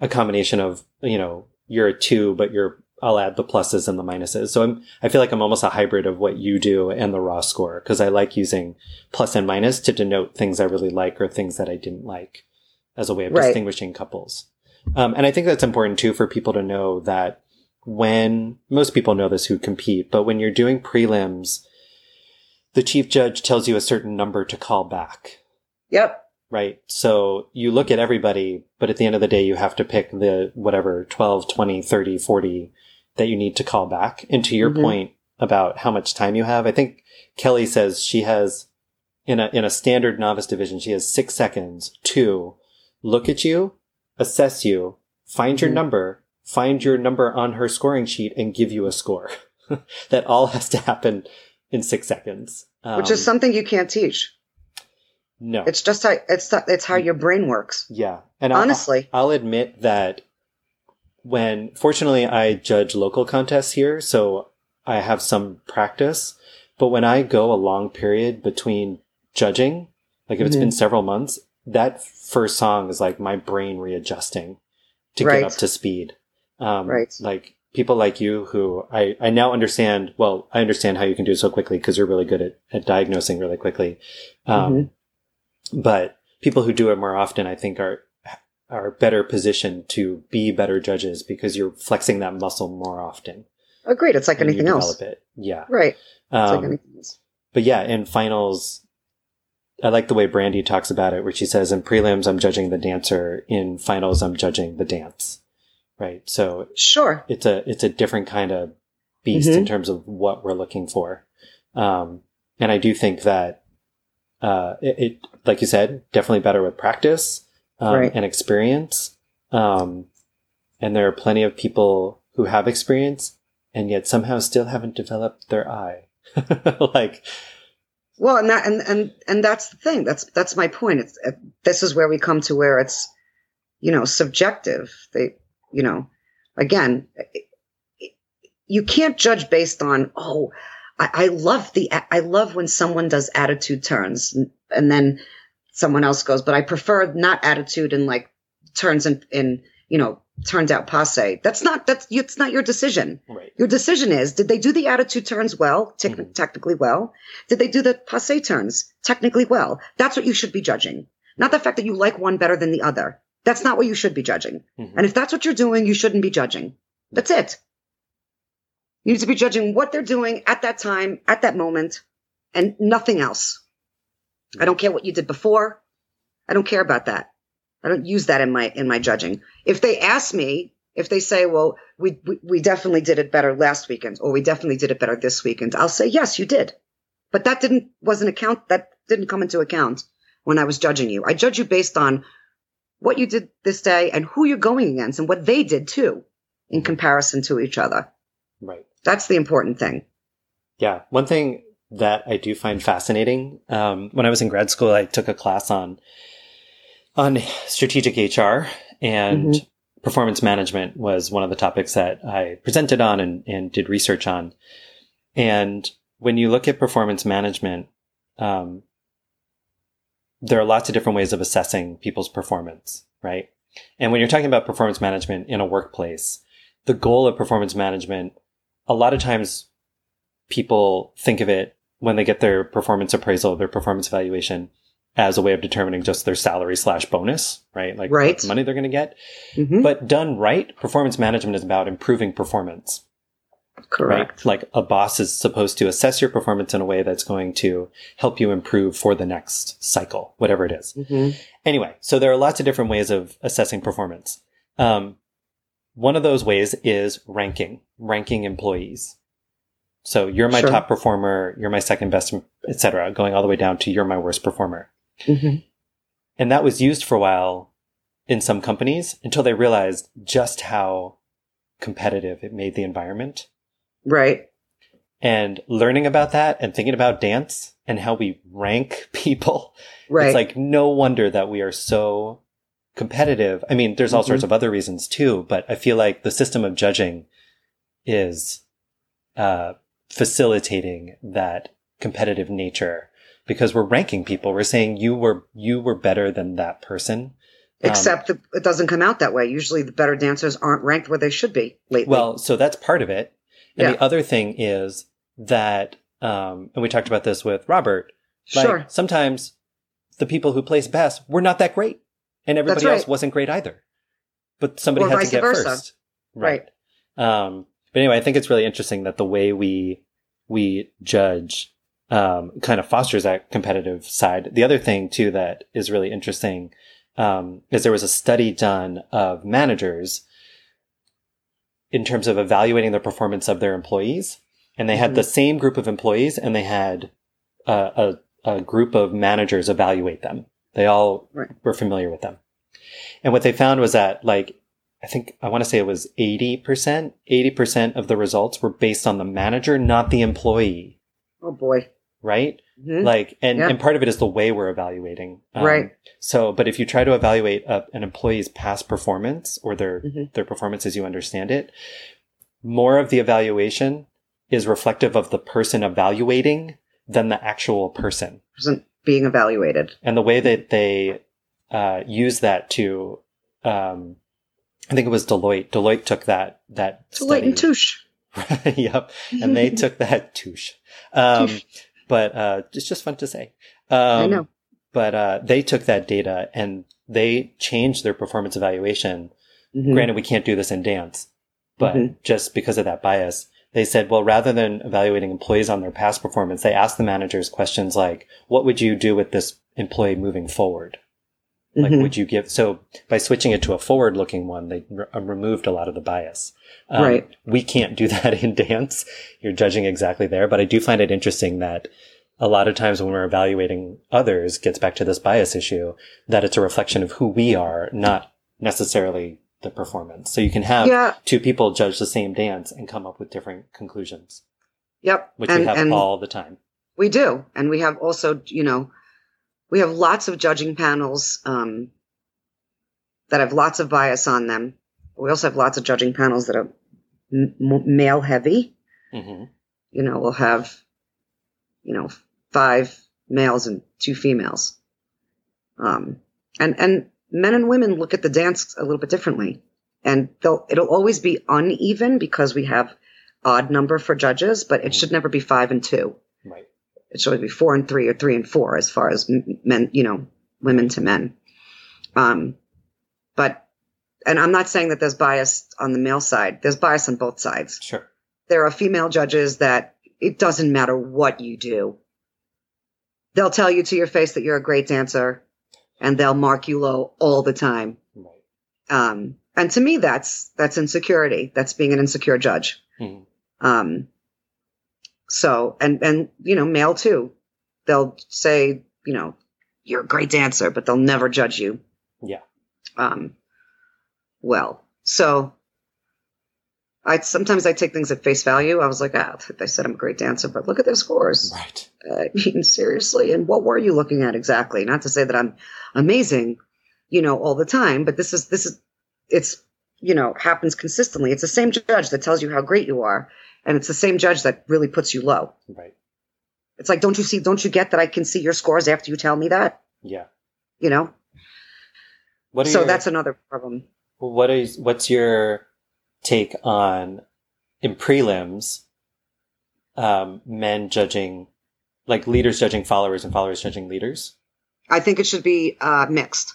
a combination of, you know, you're a two, but you're, I'll add the pluses and the minuses. So I'm, I feel like I'm almost a hybrid of what you do and the raw score because I like using plus and minus to denote things I really like or things that I didn't like as a way of Right. distinguishing couples. Um, and I think that's important too for people to know that when most people know this who compete, but when you're doing prelims, the chief judge tells you a certain number to call back yep. right? So you look at everybody, but at the end of the day, you have to pick the whatever 12, 20, 30, 40 that you need to call back. And to your Mhm. point about how much time you have, I think Kelly says she has in a, in a standard novice division, she has six seconds to look at you, assess you, find your Mhm. number, find your number on her scoring sheet and give you a score. that all has to happen in six seconds. Which is Um, something you can't teach. no. It's just how it's it's how your brain works. Yeah. And I'll- Honestly. I'll, admit that when, fortunately, I judge local contests here, so I have some practice. But when I go a long period between judging, like if it's Mhm. been several months, that first song is like my brain readjusting to Right. get up to speed. Um, Right. Like people like you who I, I now understand, well, I understand how you can do it so quickly because you're really good at, at diagnosing really quickly. Um, Mm-hmm. but people who do it more often, I think are, are better positioned to be better judges because you're flexing that muscle more often. Oh, great. It's like anything else. It. Yeah. Right. It's like Um, anything but yeah, in finals, I like the way Brandy talks about it, where she says, in prelims, I'm judging the dancer. In finals, I'm judging the dance. Right. So Sure. it's a, it's a different kind of beast in Mhm. terms of what we're looking for. Um, and I do think that, uh, it, it, like you said, definitely better with practice, um, Right. and experience. Um, and there are plenty of people who have experience and yet somehow still haven't developed their eye. like, Well, and that and and and that's the thing. That's that's my point. It's uh, this is where we come to where it's you know subjective. They you know again you can't judge based on oh I, I love the I love when someone does attitude turns and, and then someone else goes, but I prefer not attitude and like turns in, in you know, turns out passe. That's not, that's, it's not your decision. Right. Your decision is, did they do the attitude turns well, te- Mhm. technically well? Did they do the passe turns technically well? That's what you should be judging. Not the fact that you like one better than the other. That's not what you should be judging. Mhm. And if that's what you're doing, you shouldn't be judging. That's it. You need to be judging what they're doing at that time, at that moment, and nothing else. I don't care what you did before. I don't care about that. I don't use that in my in my judging. If they ask me, if they say, "Well, we we, we definitely did it better last weekend," or "We definitely did it better this weekend," I'll say, "Yes, you did." But that didn't wasn't account that didn't come into account when I was judging you. I judge you based on what you did this day and who you're going against and what they did too in comparison to each other. Right. That's the important thing. Yeah. One thing that I do find fascinating, um, when I was in grad school, I took a class on, on strategic HR and Mhm. performance management was one of the topics that I presented on and, and did research on. And when you look at performance management, um, there are lots of different ways of assessing people's performance, right? And when you're talking about performance management in a workplace, the goal of performance management, a lot of times people think of it when they get their performance appraisal, their performance evaluation as a way of determining just their salary slash bonus, right? Like Right. money they're going to get. Mhm. But done right, performance management is about improving performance Correct. right? Like a boss is supposed to assess your performance in a way that's going to help you improve for the next cycle, whatever it is. Mhm. Anyway, so there are lots of different ways of assessing performance. Um, one of those ways is ranking, ranking employees. So you're my Sure. top performer, you're my second best, etc., going all the way down to you're my worst performer. Mhm. And that was used for a while in some companies until they realized just how competitive it made the environment Right. and learning about that and thinking about dance and how we rank people. Right. It's like no wonder that we are so competitive. I mean, there's all Mhm. sorts of other reasons too, but I feel like the system of judging is uh, facilitating that competitive nature because we're ranking people. We're saying you were you were better than that person. Um, Except it doesn't come out that way. Usually the better dancers aren't ranked where they should be lately. Well, so that's part of it. And Yeah. the other thing is that, um, and we talked about this with Robert. Like, sure. Sometimes the people who place best were not that great, and everybody That's else wasn't great either. But somebody Or had to get versa. first, right? Um, but anyway, I think it's really interesting that the way we we judge um, kind of fosters that competitive side. The other thing too that is really interesting um, is there was a study done of managers in terms of evaluating the performance of their employees, and they had Mhm. the same group of employees, and they had uh, a, a group of managers evaluate them. They all Right. were familiar with them, and what they found was that like I think I want to say it was 80%, 80% of the results were based on the manager, not the employee, Oh boy. Right? Mhm. Like, and, Yeah. and part of it is the way we're evaluating. Um, Right. So, but if you try to evaluate a, an employee's past performance or their, Mhm. their performance as you understand it, more of the evaluation is reflective of the person evaluating than the actual person. Isn't being evaluated. And the way that they uh, use that to, um, I think it was Deloitte. Deloitte took that that Deloitte and. Touche. yep, and they took that touche. Um, Touche. But uh, it's just fun to say. Um, I know. But uh, they took that data and they changed their performance evaluation. Mhm. Granted, we can't do this in dance, but Mhm. just because of that bias, they said, well, rather than evaluating employees on their past performance, they asked the managers questions like, "What would you do with this employee moving forward?" Like, Mhm. would you give? So by switching it to a forward-looking one, they re- uh, removed a lot of the bias. Um, Right. We can't do that in dance. You're judging exactly there, but I do find it interesting that a lot of times when we're evaluating others, gets back to this bias issue, that it's a reflection of who we are, not necessarily the performance. So you can have Yeah. two people judge the same dance and come up with different conclusions, Yep. which and, we have and all the time. we do. And we have also, you know, we have lots of judging panels um, that have lots of bias on them. We also have lots of judging panels that are m- male heavy. hmm You know, we'll have, you know, five males and two females. Um, and and men and women look at the dance a little bit differently, and they'll it'll always be uneven because we have odd number for judges, but it should never be five and two. Right. It should always be four and three or three and four as far as men, you know, women to men. Um, but and I'm not saying that there's bias on the male side. There's bias on both sides. Sure. There are female judges that it doesn't matter what you do. They'll tell you to your face that you're a great dancer and they'll mark you low all the time. Right. Um, and to me, that's, that's insecurity. That's being an insecure judge. Mhm. Um, so, and, and, you know, male too. They'll say, you know, you're a great dancer, but they'll never judge you. Yeah. Um, well, so I sometimes I take things at face value. I was like, ah, they said I'm a great dancer, but look at their scores. Right. I mean, seriously. And what were you looking at exactly? Not to say that I'm amazing, you know, all the time, but this is, this is, it's, you know, happens consistently. It's the same judge that tells you how great you are. And it's the same judge that really puts you low. Right. It's like, don't you see, don't you get that I can see your scores after you tell me that? Yeah. You know? What are So your, that's another problem. what is what's your take on in prelims um, men judging like leaders judging followers and followers judging leaders? I think it should be uh, mixed.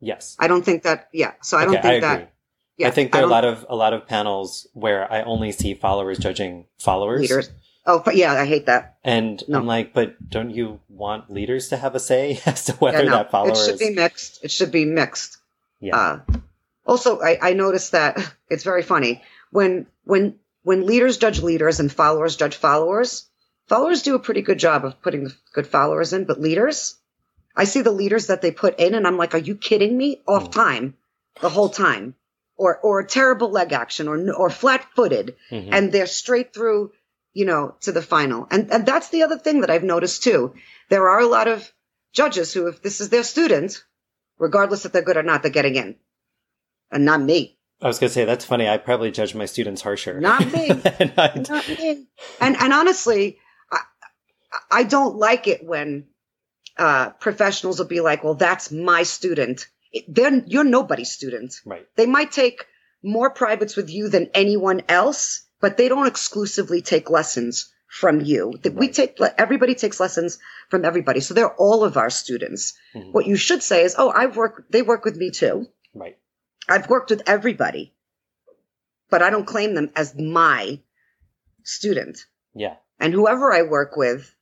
Yes. I don't think that, yeah. So I don't think I that. Yeah, I think there are a lot of a lot of panels where I only see followers judging followers. leaders. Oh, but yeah, I hate that. And No. I'm like, but don't you want leaders to have a say as to whether Yeah, no, that follower it should is be mixed. It should be mixed. Yeah. Uh, also, I, I noticed that it's very funny when when when leaders judge leaders and followers judge followers. Followers do a pretty good job of putting the good followers in, but leaders, I see the leaders that they put in, and I'm like, are you kidding me? Off Mm. time, the whole time, or or a terrible leg action, or or flat footed, Mhm. and they're straight through, you know, to the final. And and that's the other thing that I've noticed too. There are a lot of judges who, if this is their student, regardless if they're good or not, they're getting in, and not me, I was gonna say that's funny. I probably judge my students harsher. not me, And not me. And and honestly, I I don't like it when uh, professionals will be like, "Well, that's my student." They're you're nobody's student. right. They might take more privates with you than anyone else, but they don't exclusively take lessons from you. That We take everybody takes lessons from everybody, so they're all of our students. Mhm. What you should say is, "Oh, I've worked. They work with me too. Right. I've worked with everybody, but I don't claim them as my student. Yeah. And whoever I work with,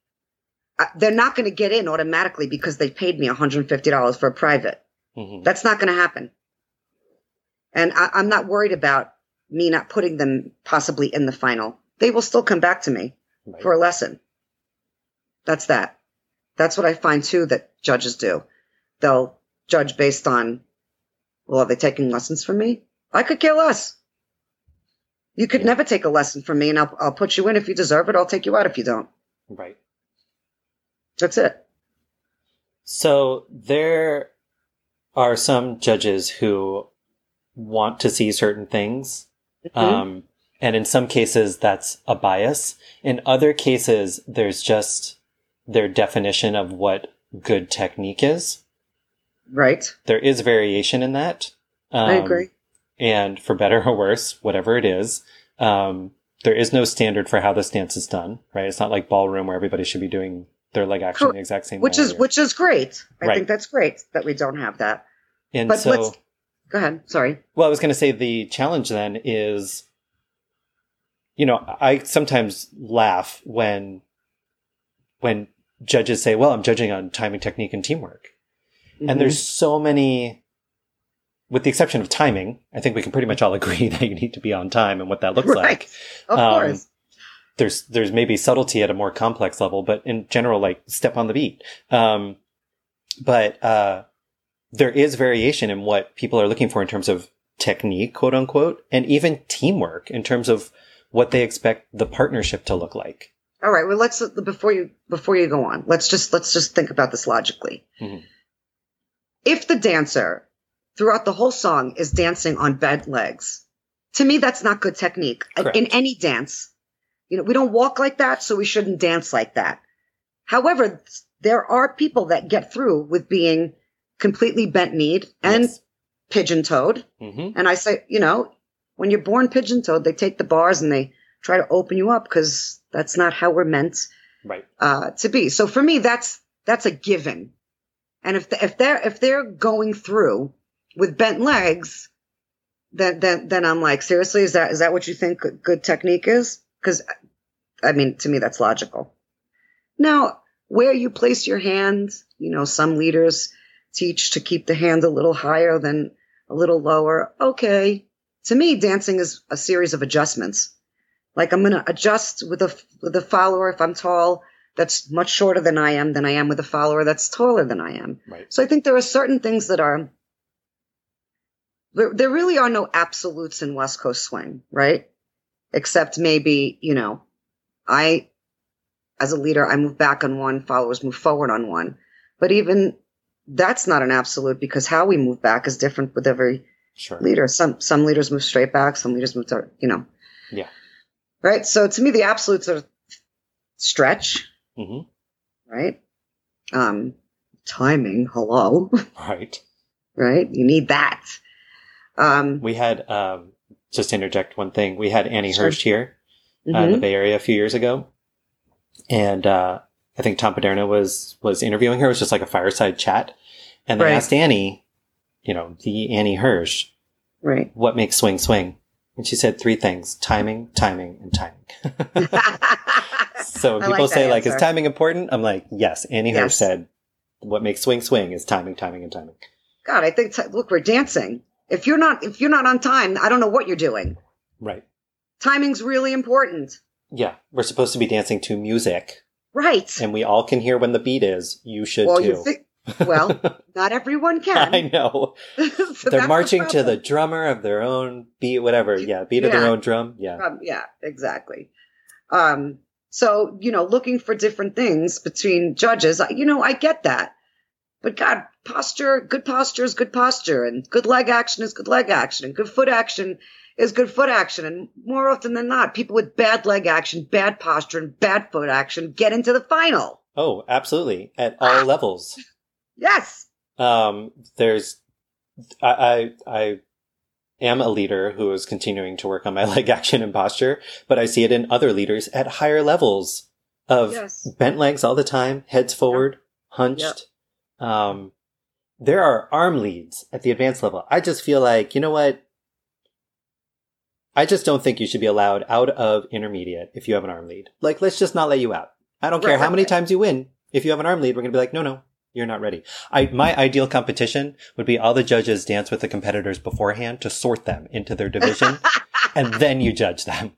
uh, they're not going to get in automatically because they paid me $150 for a private. Hmm That's not going to happen. And I, I'm not worried about me not putting them possibly in the final. They will still come back to me Right. for a lesson. That's that. That's what I find too that judges do. They'll judge based on, well, are they taking lessons from me? I could care less. You could Yeah. never take a lesson from me and I'll, I'll put you in if you deserve it. I'll take you out if you don't. right. That's it. So there are some judges who want to see certain things. Mhm. Um, and in some cases, that's a bias. In other cases, there's just their definition of what good technique is. right. There is variation in that. Um, I agree. And for better or worse, whatever it is, um, there is no standard for how this dance is done, right? It's not like ballroom where everybody should be doing their leg action Cor- the exact same Which way. is, which is great. I Right. think that's great that we don't have that. and but so, let's- Go ahead. Sorry. well, I was going to say the challenge then is, you know, I sometimes laugh when, when judges say, well, I'm judging on timing, technique, and teamwork. Mhm. And there's so many, with the exception of timing, I think we can pretty much all agree that you need to be on time and what that looks right. like. Of Um, course. There's, there's maybe subtlety at a more complex level, but in general, like step on the beat. Um, but, uh, there is variation in what people are looking for in terms of technique, quote unquote, and even teamwork in terms of what they expect the partnership to look like. All right. Well, let's before you before you go on, let's just let's just think about this logically. Mhm. If the dancer throughout the whole song is dancing on bent legs, to me that's not good technique Correct. in any dance. You know, we don't walk like that, so we shouldn't dance like that. However, there are people that get through with being completely bent kneed and Yes. pigeon toed. hmm And I say, you know, when you're born pigeon toed, they take the bars and they try to open you up because that's not how we're meant Right. uh, to be. So for me, that's that's a given. And if the, if they're if they're going through with bent legs, then then then I'm like, seriously, is that is that what you think good technique is? Because I mean, to me, that's logical. Now, where you place your hand, you know, some leaders teach to keep the hand a little higher than a little lower. Okay, to me, dancing is a series of adjustments. Like I'm going to adjust with a with a follower if I'm tall that's much shorter than I am than I am with a follower that's taller than I am. Right. So I think there are certain things that are there, there really are no absolutes in West Coast swing, right? Except maybe, you know, I as a leader I move back on one, followers move forward on one. But even that's not an absolute because how we move back is different with every Sure. leader. Some some leaders move straight back, some leaders move to, you know. Yeah. Right? So to me the absolutes are stretch, hmm right? Um, timing, hello, Right. right? You need that. Um, We had, um, just interject one thing, we had Annie Sure. Hirsch here uh, in the mhm. Bay Area a few years ago. And, uh, I think Tom Paderno was, was interviewing her. It was just like a fireside chat. And they Right. asked Annie, you know, the Annie Hirsch, right. what makes swing swing? And she said three things, timing, timing, and timing. so people like say like, is timing important? I'm like, yes, Annie Hirsch said what makes swing swing is timing, timing, and timing. God, I think, t- look, we're dancing. If you're not, if you're not on time, I don't know what you're doing. Right. Timing's really important. Yeah. We're supposed to be dancing to music Right. and we all can hear when the beat is. You should well, too. you think, well, not everyone can. I know. So They're the marching to the drummer of their own beat, whatever. Yeah. Beat of their own drum. Yeah. Um, yeah, exactly. Um, so, you know, looking for different things between judges, you know, I get that. But God, posture, good posture is good posture, and good leg action is good leg action, and good foot action is good foot action. And more often than not, people with bad leg action, bad posture, and bad foot action get into the final. Oh, absolutely. At Ah. all levels. Yes. Um, there's, I, I, I am a leader who is continuing to work on my leg action and posture, but I see it in other leaders at higher levels of Yes. bent legs all the time, heads forward, hunched. Um, there are arm leads at the advanced level. I just feel like, you know what? I just don't think you should be allowed out of intermediate if you have an arm lead. Like, let's just not let you out. I don't care Right, how many right. times you win. If you have an arm lead, we're going to be like, no, no, you're not ready. I, my ideal competition would be all the judges dance with the competitors beforehand to sort them into their division and then you judge them.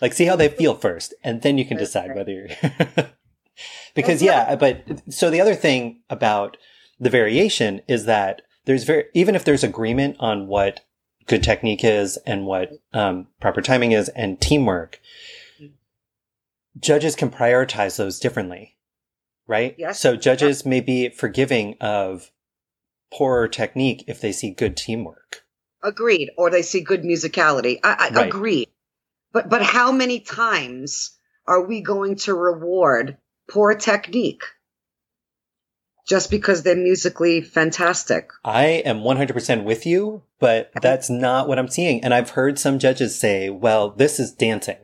Like, see how they feel first and then you can That's decide right. whether you're, because yeah, but so the other thing about the variation is that there's very, even if there's agreement on what good technique is and what um, proper timing is and teamwork, judges can prioritize those differently, right? Yes. So judges may be forgiving of poorer technique if they see good teamwork. Agreed. Or they see good musicality. I, I Right. agreed. But but how many times are we going to reward poor technique just because they're musically fantastic? I am 100% with you, but that's not what I'm seeing. And I've heard some judges say, well, this is dancing.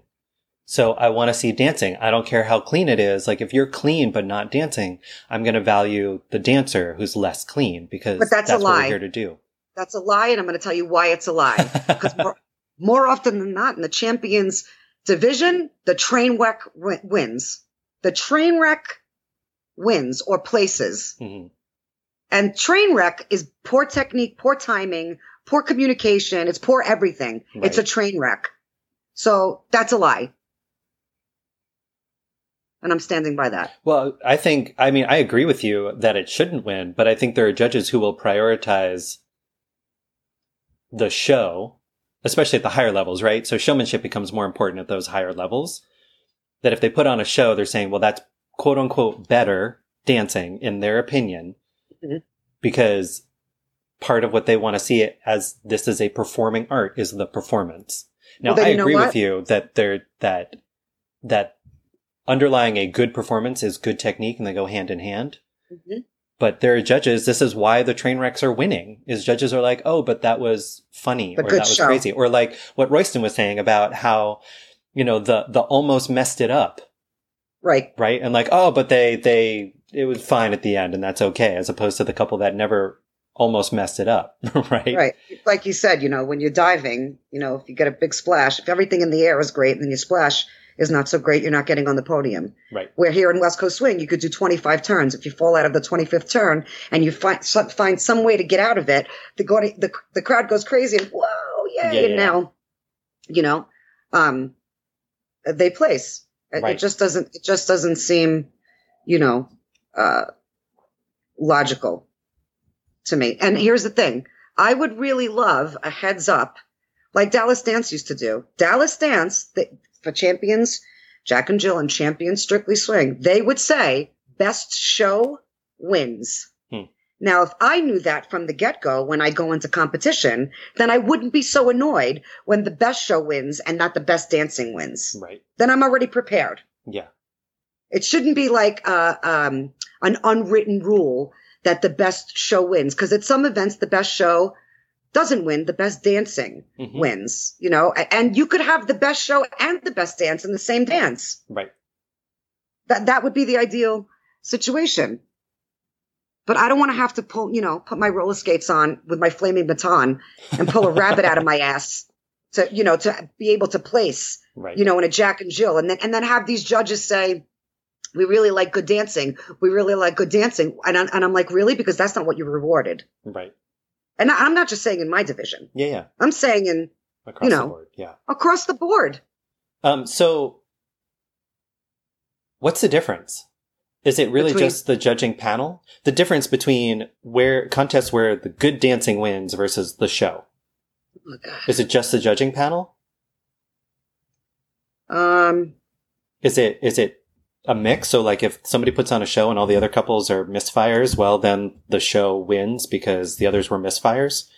So I want to see dancing. I don't care how clean it is. Like if you're clean but not dancing, I'm going to value the dancer who's less clean because But that's a what lie. we're here to do. That's a lie, and I'm going to tell you why it's a lie. Because more, more often than not, in the champions division, the train wreck wi- wins. The train wreck wins or places. Mhm. And train wreck is poor technique, poor timing, poor communication. It's poor everything. It's a train wreck. So that's a lie. And I'm standing by that. Well, I think, I mean, I agree with you that it shouldn't win, but I think there are judges who will prioritize the show, especially at the higher levels, right? So showmanship becomes more important at those higher levels. That if they put on a show, they're saying, well, that's quote unquote better dancing in their opinion Mhm. because part of what they want to see it as this is a performing art is the performance. Now, Well, I agree with you that there, that, that underlying a good performance is good technique and they go hand in hand. Mhm. but there are judges. This is why the train wrecks are winning. Is judges are like, oh, but that was funny, or that was show. crazy, or like what Royston was saying about how, you know, the the almost messed it up, Right. right? And like, oh, but they they it was fine at the end, and that's okay, as opposed to the couple that never almost messed it up, right? Right. Like you said, you know, when you're diving, you know, if you get a big splash, if everything in the air is great and then your splash is not so great, you're not getting on the podium. Right. Where here in West Coast Swing, you could do 25 turns. If you fall out of the 25th turn and you find so- find some way to get out of it, the the, the crowd goes crazy and whoa, yay! Yeah, and yeah. now, you know, um, they place. It, Right. it just doesn't. It just doesn't seem, you know, uh, logical to me. And here's the thing: I would really love a heads up, like Dallas Dance used to do. Dallas Dance the, for champions, Jack and Jill, and champions Strictly Swing. They would say best show wins. Now, if I knew that from the get go when I go into competition, then I wouldn't be so annoyed when the best show wins and not the best dancing wins. Right. Then I'm already prepared. Yeah. It shouldn't be like uh, um, an unwritten rule that the best show wins. Because at some events, the best show doesn't win. The best dancing Mhm. wins. You know, and you could have the best show and the best dance in the same dance. Right. That that would be the ideal situation. But I don't want to have to pull, you know, put my roller skates on with my flaming baton and pull a rabbit out of my ass to, you know, to be able to place Right. you know, in a Jack and Jill, and then and then have these judges say, "We really like good dancing. We really like good dancing," and I'm, and I'm like, "Really?" Because that's not what you're rewarded. Right. And I'm not just saying in my division. Yeah. Yeah. I'm saying in Across You the board. Yeah. across the board. Um, so what's the difference? Is it really Between- just the judging panel? The difference between where contests where the good dancing wins versus the show? Oh, Is it just the judging panel? Um, Is it is it a mix? So like if somebody puts on a show and all the other couples are misfires, well then the show wins because the others were misfires,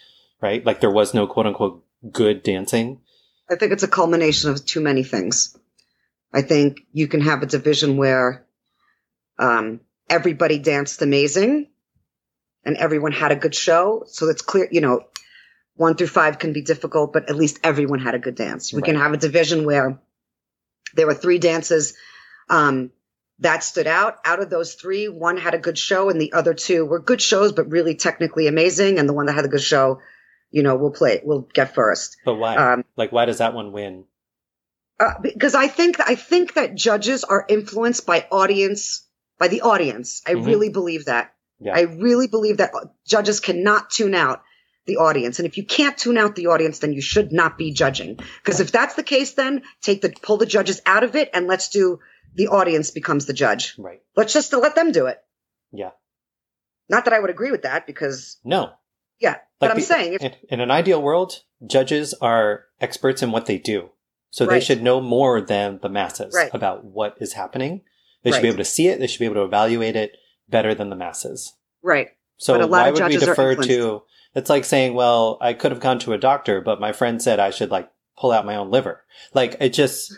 right? Like there was no quote unquote good dancing. I think it's a culmination of too many things. I think you can have a division where um, everybody danced amazing and everyone had a good show. So it's clear, you know, one through five can be difficult, but at least everyone had a good dance. We can have a division where there were three dances um, that stood out. Out of those three, one had a good show and the other two were good shows, but really technically amazing. And the one that had a good show, you know, we'll play, we'll get first. But why? Um, like why does that one win? uh, because I think I think that judges are influenced by audience by the audience. I Mhm. really believe that. Yeah. I really believe that judges cannot tune out the audience, and if you can't tune out the audience, then you should not be judging. Because if that's the case, then take the pull the judges out of it, and let's do the audience becomes the judge. Right. Let's just let them do it. Yeah. Not that I would agree with that, because No. yeah, but I'm the- saying if in, in an ideal world, judges are experts in what they do. So they should know more than the masses Right. about what is happening. They should be able to see it. They should be able to evaluate it better than the masses. right, So But a lot why would we defer to? It's like saying, "Well, I could have gone to a doctor, but my friend said I should like pull out my own liver." Like it just.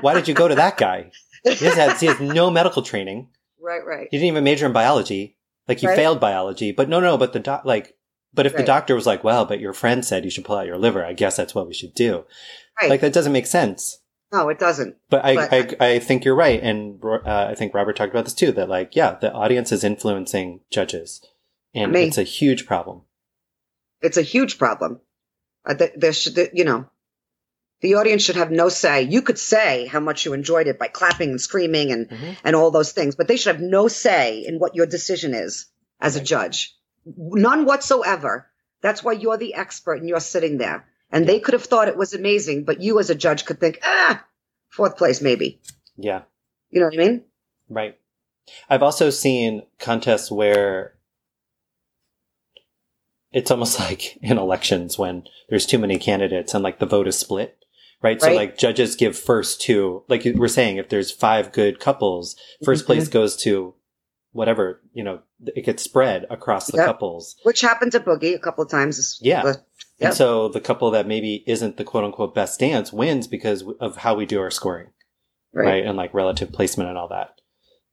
why did you go to that guy? He has, he has no medical training. right, right, He didn't even major in biology. Like he Right. failed biology, but no, no. But the doc, like, but if the doctor was like, "Well, but your friend said you should pull out your liver," I guess that's what we should do. right. Like that doesn't make sense. No, it doesn't. But I, But- I, I think you're right, and uh, I think Robert talked about this too. That like, yeah, the audience is influencing judges, and Me. it's a huge problem. It's a huge problem. Uh, th- there should, th- you know, the audience should have no say. You could say how much you enjoyed it by clapping and screaming and, Mhm. and all those things, but they should have no say in what your decision is as a judge. None whatsoever. That's why you're the expert and you're sitting there. And they could have thought it was amazing, but you as a judge could think, ah, fourth place maybe. Yeah, You know what I mean? right. I've also seen contests where it's almost like in elections when there's too many candidates and like the vote is split. Right. So like judges give first to, like we're saying, if there's five good couples, 1st Mhm. place goes to whatever, you know, it gets spread across the Yep. couples. Which happened to Boogie a couple of times. Yeah. Yep. And so the couple that maybe isn't the quote unquote best dance wins because of how we do our scoring. Right. And like relative placement and all that.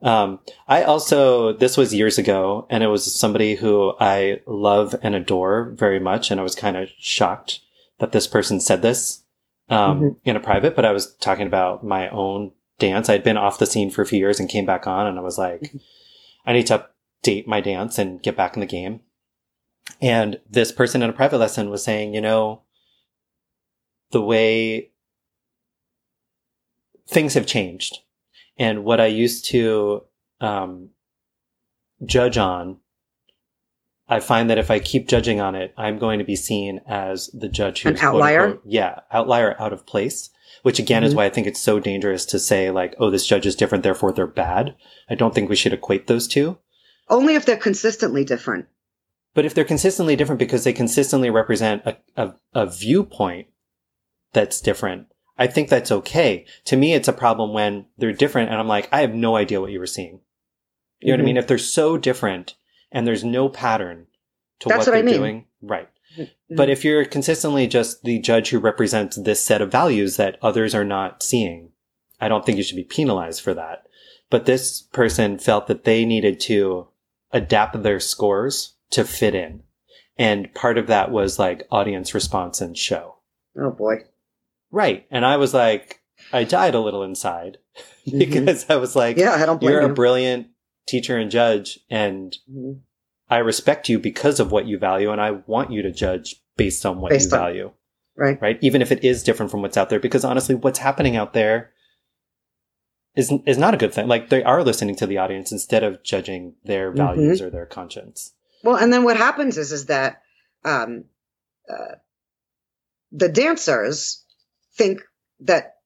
Um, I also, this was years ago and it was somebody who I love and adore very much. And I was kind of shocked that this person said this, um, Mhm. in a private, but I was talking about my own dance. I'd been off the scene for a few years and came back on and I was like, Mhm. I need to update my dance and get back in the game. And this person in a private lesson was saying, you know, the way things have changed and what I used to, um, judge on, I find that if I keep judging on it, I'm going to be seen as the judge who's An outlier? unquote- yeah, outlier out of place, which again is Mhm. why I think it's so dangerous to say like, oh, this judge is different, therefore they're bad. I don't think we should equate those two. Only if they're consistently different. But if they're consistently different because they consistently represent a, a, a viewpoint that's different, I think that's okay. To me, it's a problem when they're different and I'm like, I have no idea what you were seeing. You know what I Mhm. mean? If they're so different and there's no pattern to That's what what they're mean. doing, right. Mm-hmm. But if you're consistently just the judge who represents this set of values that others are not seeing, I don't think you should be penalized for that. But this person felt that they needed to adapt their scores to fit in. And part of that was like audience response and show. oh boy. Right. And I was like, I died a little inside Mhm. because I was like, yeah, I don't blame you're you. a brilliant teacher and judge and Mhm. I respect you because of what you value and I want you to judge based on what Based you on- value. Right. Right. Even if it is different from what's out there, because honestly, what's happening out there is, is not a good thing. Like they are listening to the audience instead of judging their Mm-hmm. values or their conscience. Well, and then what happens is is that um, uh, the dancers think that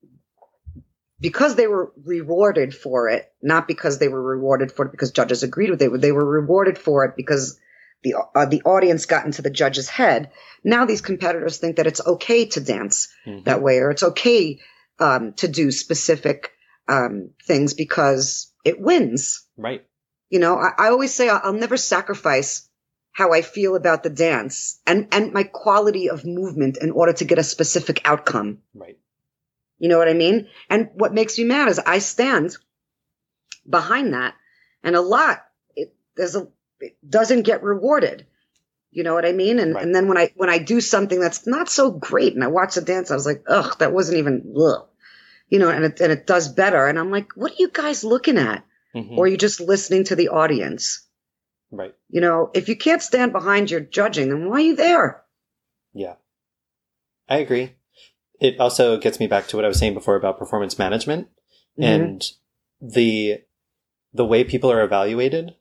because they were rewarded for it, not because they were rewarded for it because judges agreed with it, they were rewarded for it because the uh, the audience got into the judge's head. Now these competitors think that it's okay to dance Mhm. that way, or it's okay um, to do specific um, things because it wins. Right. You know, I, I always say I'll, I'll never sacrifice how I feel about the dance and, and my quality of movement in order to get a specific outcome. Right. You know what I mean? And what makes me mad is I stand behind that and a lot, it, there's a, it doesn't get rewarded. You know what I mean? And, Right. and then when I, when I do something that's not so great and I watch the dance, I was like, ugh, that wasn't even, ugh. you know, and it, and it does better. And I'm like, what are you guys looking at? Mhm. Or are you just listening to the audience? right. You know, if you can't stand behind your judging, then why are you there? Yeah. I agree. It also gets me back to what I was saying before about performance management Mhm. and the the way people are evaluated,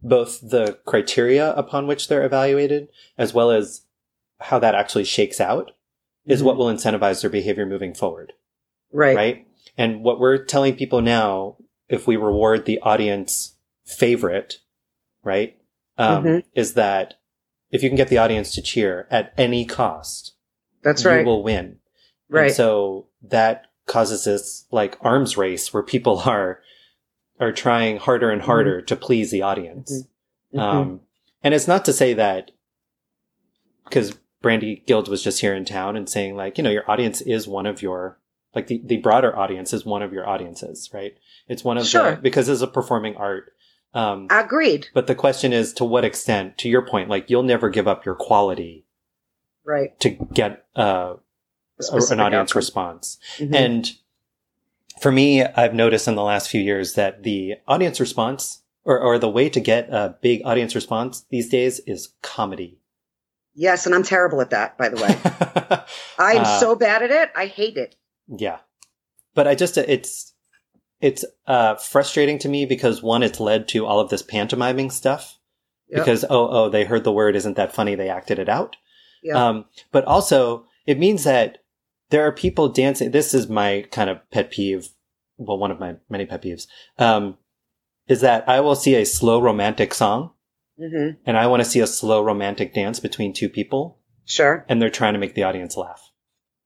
both the criteria upon which they're evaluated as well as how that actually shakes out is Mhm. what will incentivize their behavior moving forward, right. right? And what we're telling people now if we reward the audience favorite, right? Um, Mhm. is that if you can get the audience to cheer at any cost, That's right, you will win. Right. And so that causes this like arms race where people are are trying harder and harder to please the audience. Mhm. Um, and it's not to say that because Brandi Guild was just here in town and saying like, you know, your audience is one of your like the, the broader audience is one of your audiences, right? It's one of Sure. the because it's a performing art. Um, Agreed. but the question is to what extent, to your point, like you'll never give up your quality Right. to get uh, an audience outcome. response. Mhm. And for me, I've noticed in the last few years that the audience response or, or the way to get a big audience response these days is comedy. yes, and I'm terrible at that, by the way. I'm Uh, so bad at it. I hate it. yeah. But I just, it's, it's, uh, frustrating to me because one, it's led to all of this pantomiming stuff Yep. because, oh, oh, they heard the word. Isn't that funny? They acted it out. Yep. Um, but also it means that there are people dancing. This is my kind of pet peeve. Well, one of my many pet peeves, um, is that I will see a slow romantic song hmm and I want to see a slow romantic dance between two people Sure. and they're trying to make the audience laugh.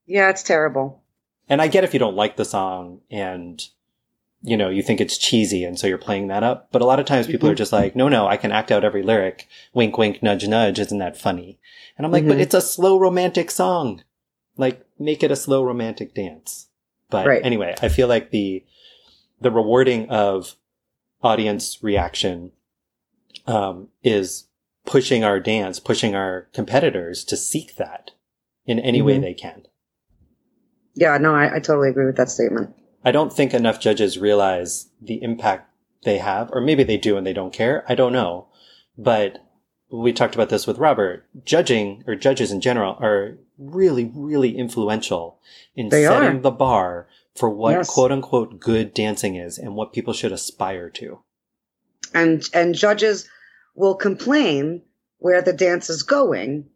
Yeah, it's terrible. And I get if you don't like the song and, you know, you think it's cheesy and so you're playing that up. But a lot of times people Mhm. are just like, no, no, I can act out every lyric. Wink, wink, nudge, nudge. Isn't that funny? And I'm like, but Mhm. it's a slow romantic song. Like, make it a slow romantic dance. But Right. anyway, I feel like the, the rewarding of audience reaction um, is pushing our dance, pushing our competitors to seek that in any mm-hmm. way they can. Yeah, no, I, I totally agree with that statement. I don't think enough judges realize the impact they have, or maybe they do and they don't care. I don't know. But we talked about this with Robert. Judging or judges in general are really, really influential in they setting are. the bar for what yes. quote unquote good dancing is and what people should aspire to. And and judges will complain where the dance is going,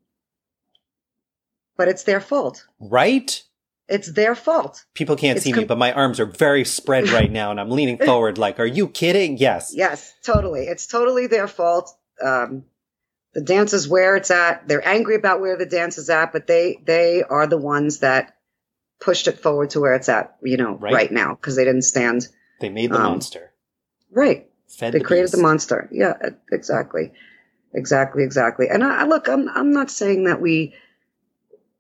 but it's their fault. Right? It's their fault. People can't it's see com- me, but my arms are very spread right now and I'm leaning forward like, are you kidding? Yes. Yes, totally. It's totally their fault. Um, the dance is where it's at. They're angry about where the dance is at, but they, they are the ones that pushed it forward to where it's at, you know, right, right now because they didn't stand. They made the um, monster. Right. Fed they the created beast. the monster. Yeah, exactly. Exactly, exactly. And I, look, I'm, I'm not saying that we,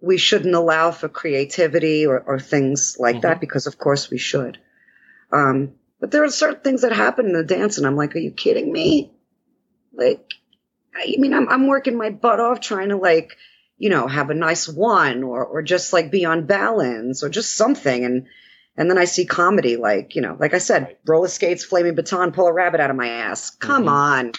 we shouldn't allow for creativity or, or things like mm-hmm. that because of course we should. Um, but there are certain things that happen in the dance and I'm like, are you kidding me? Like, I mean, I'm, I'm working my butt off trying to like, you know, have a nice one or, or just like be on balance or just something. And, and then I see comedy like, you know, like I said, right. roller skates, flaming baton, pull a rabbit out of my ass. Come mm-hmm. on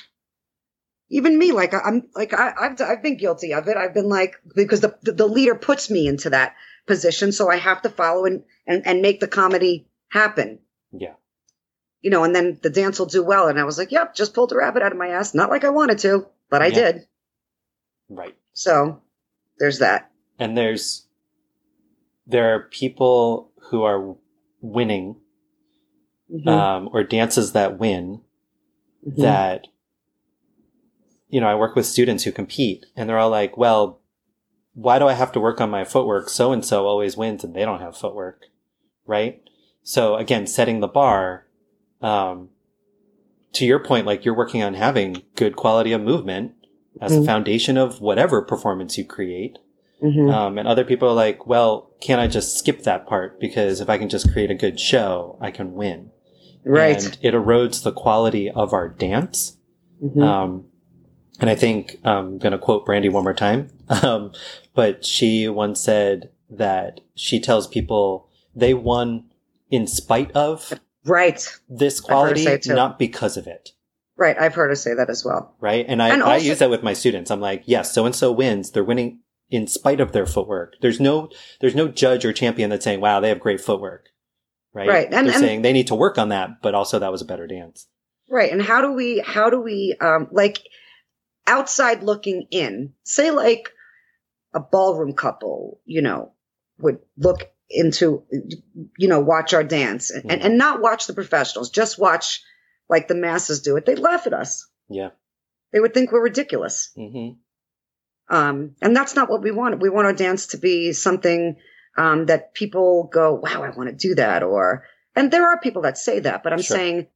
even me, like I'm like I, have I've been guilty of it. I've been like because the, the, the leader puts me into that position, so I have to follow and and and make the comedy happen. Yeah. You know, and then the dance will do well. And I was like, yep, just pulled a rabbit out of my ass. Not like I wanted to, but I yeah. did. Right. So there's that. And there's there are people who are winning mm-hmm. um, or dances that win mm-hmm. that you know, I work with students who compete and they're all like, well, why do I have to work on my footwork? So and so always wins and they don't have footwork. Right. So again, setting the bar, um, to your point, like you're working on having good quality of movement as mm-hmm. a foundation of whatever performance you create. Mm-hmm. Um, and other people are like, well, can't I just skip that part? Because if I can just create a good show, I can win. Right. And it erodes the quality of our dance. Mm-hmm. Um, and I think um, I'm going to quote Brandi one more time. Um, but she once said that she tells people they won in spite of right this quality, not because of it. Right. I've heard her say that as well. Right. And I, and also- I use that with my students. I'm like, yes, so and so wins. They're winning in spite of their footwork. There's no, there's no judge or champion that's saying, wow, they have great footwork. Right. Right. And, They're and, saying they need to work on that, but also that was a better dance. Right. And how do we, how do we, um, like, outside looking in, say like a ballroom couple, you know, would look into, you know, watch our dance and, mm. and, not watch the professionals, just watch like the masses do it. They'd laugh at us. Yeah. They would think we're ridiculous. Mm-hmm. Um, and that's not what we want. We want our dance to be something um, that people go, wow, I want to do that. Or, and there are people that say that, but I'm sure. saying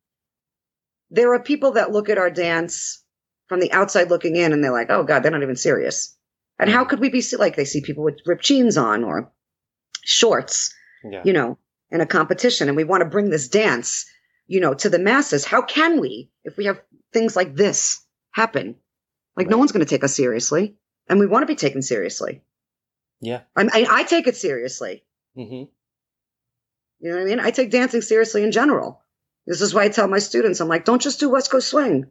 there are people that look at our dance from the outside looking in and they're like, oh God, they're not even serious. And how could we be like they see people with ripped jeans on or shorts, yeah. you know, in a competition and we want to bring this dance, you know, to the masses. How can we if we have things like this happen? Like right. no one's going to take us seriously and we want to be taken seriously. Yeah. I, I, I take it seriously. Mm-hmm. You know what I mean? I take dancing seriously in general. This is why I tell my students, I'm like, don't just do West Coast swing.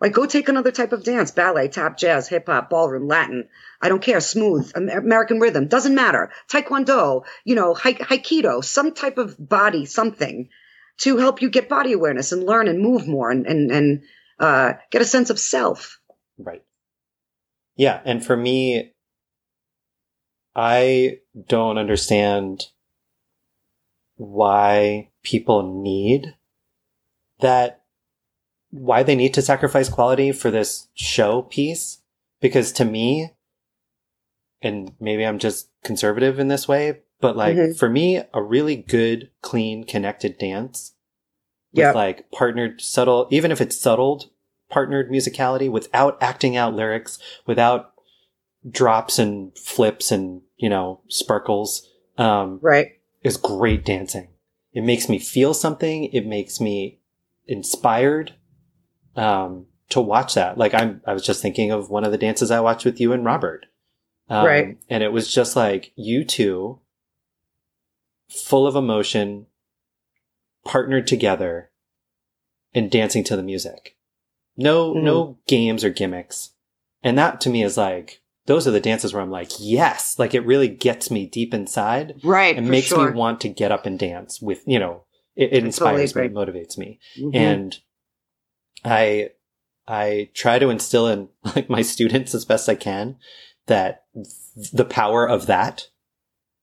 Like, go take another type of dance ballet, tap, jazz, hip hop, ballroom, Latin. I don't care. Smooth, American rhythm. Doesn't matter. Taekwondo, you know, Haikido, some type of body, something to help you get body awareness and learn and move more and, and, and uh, get a sense of self. Right. Yeah. And for me, I don't understand why people need that why they need to sacrifice quality for this show piece. Because to me, and maybe I'm just conservative in this way, but like mm-hmm. for me, a really good, clean, connected dance with yep. like partnered subtle, even if it's subtled partnered musicality without acting out lyrics, without drops and flips and, you know, sparkles. Um, right. Is great dancing. It makes me feel something. It makes me inspired um, to watch that. Like I'm, I was just thinking of one of the dances I watched with you and Robert. Um, Right. And it was just like you two, full of emotion, partnered together and dancing to the music. No, Mhm. no games or gimmicks. And that to me is like, those are the dances where I'm like, yes, like it really gets me deep inside Right. and makes sure. me want to get up and dance with, you know, it, it inspires totally me, it motivates me. Mhm. And I, I try to instill in like my students as best I can that the power of that,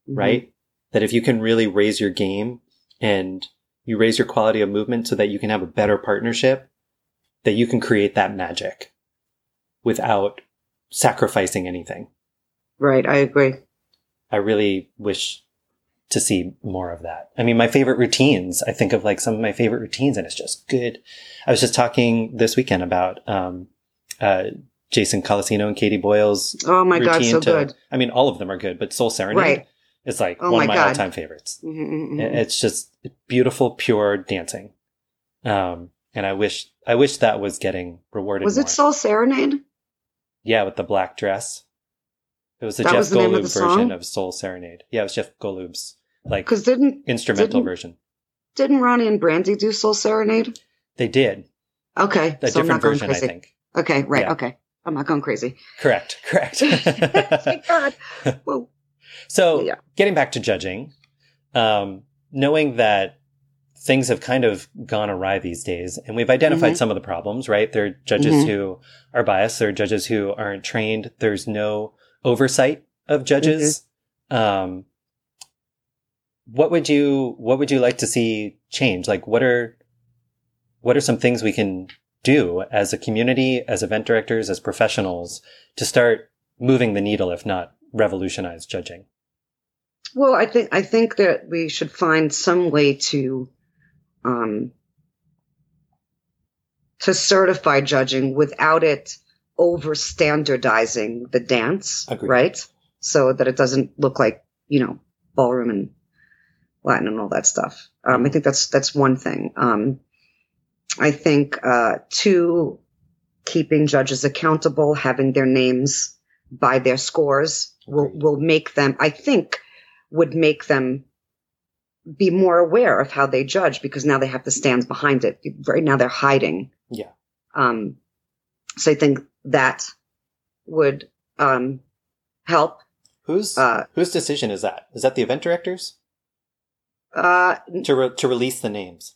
Mhm. right? That if you can really raise your game and you raise your quality of movement so that you can have a better partnership, that you can create that magic without sacrificing anything. Right. I agree. I really wish to see more of that. I mean, my favorite routines, I think of like some of my favorite routines and it's just good. I was just talking this weekend about, um, uh, Jason Colacino and Katie Boyle's Oh my God. So to, good. I mean, all of them are good, but Soul Serenade Right. is like Oh one my of my God. all time favorites. Mhm, mhm, mhm. It's just beautiful, pure dancing. Um, and I wish, I wish that was getting rewarded. Was more. it Soul Serenade? Yeah, with the black dress. It was the That Jeff was the name of Golub the version of Soul Serenade. Yeah, it was Jeff Golub's like Because didn't instrumental didn't- version. didn't Ronnie and Brandi do Soul Serenade? They did Okay. a so I'm different not going version, I think. Okay. Right. Yeah. Okay. I'm not going crazy. Correct, correct. Thank God. Whoa. so, Yeah. getting back to judging, um, knowing that things have kind of gone awry these days, and we've identified Mhm. some of the problems. Right, there are judges Mhm. who are biased. There are judges who aren't trained. There's no oversight of judges. Mm-hmm. Um, what would you What would you like to see change? Like, what are what are some things we can do as a community, as event directors, as professionals to start moving the needle, if not revolutionize judging? Well, I think I think that we should find some way to um, to certify judging without it over standardizing the dance, Agreed. right? So that it doesn't look like you know ballroom and Latin and all that stuff. Um, I think that's that's one thing. Um, I think uh, two, keeping judges accountable, having their names by their scores will will make them. I think would make them be more aware of how they judge because now they have the stands behind it. Right now they're hiding. Yeah. Um, so I think that would um, help. Whose Uh, whose decision is that? Is that the event directors uh, to re- to release the names?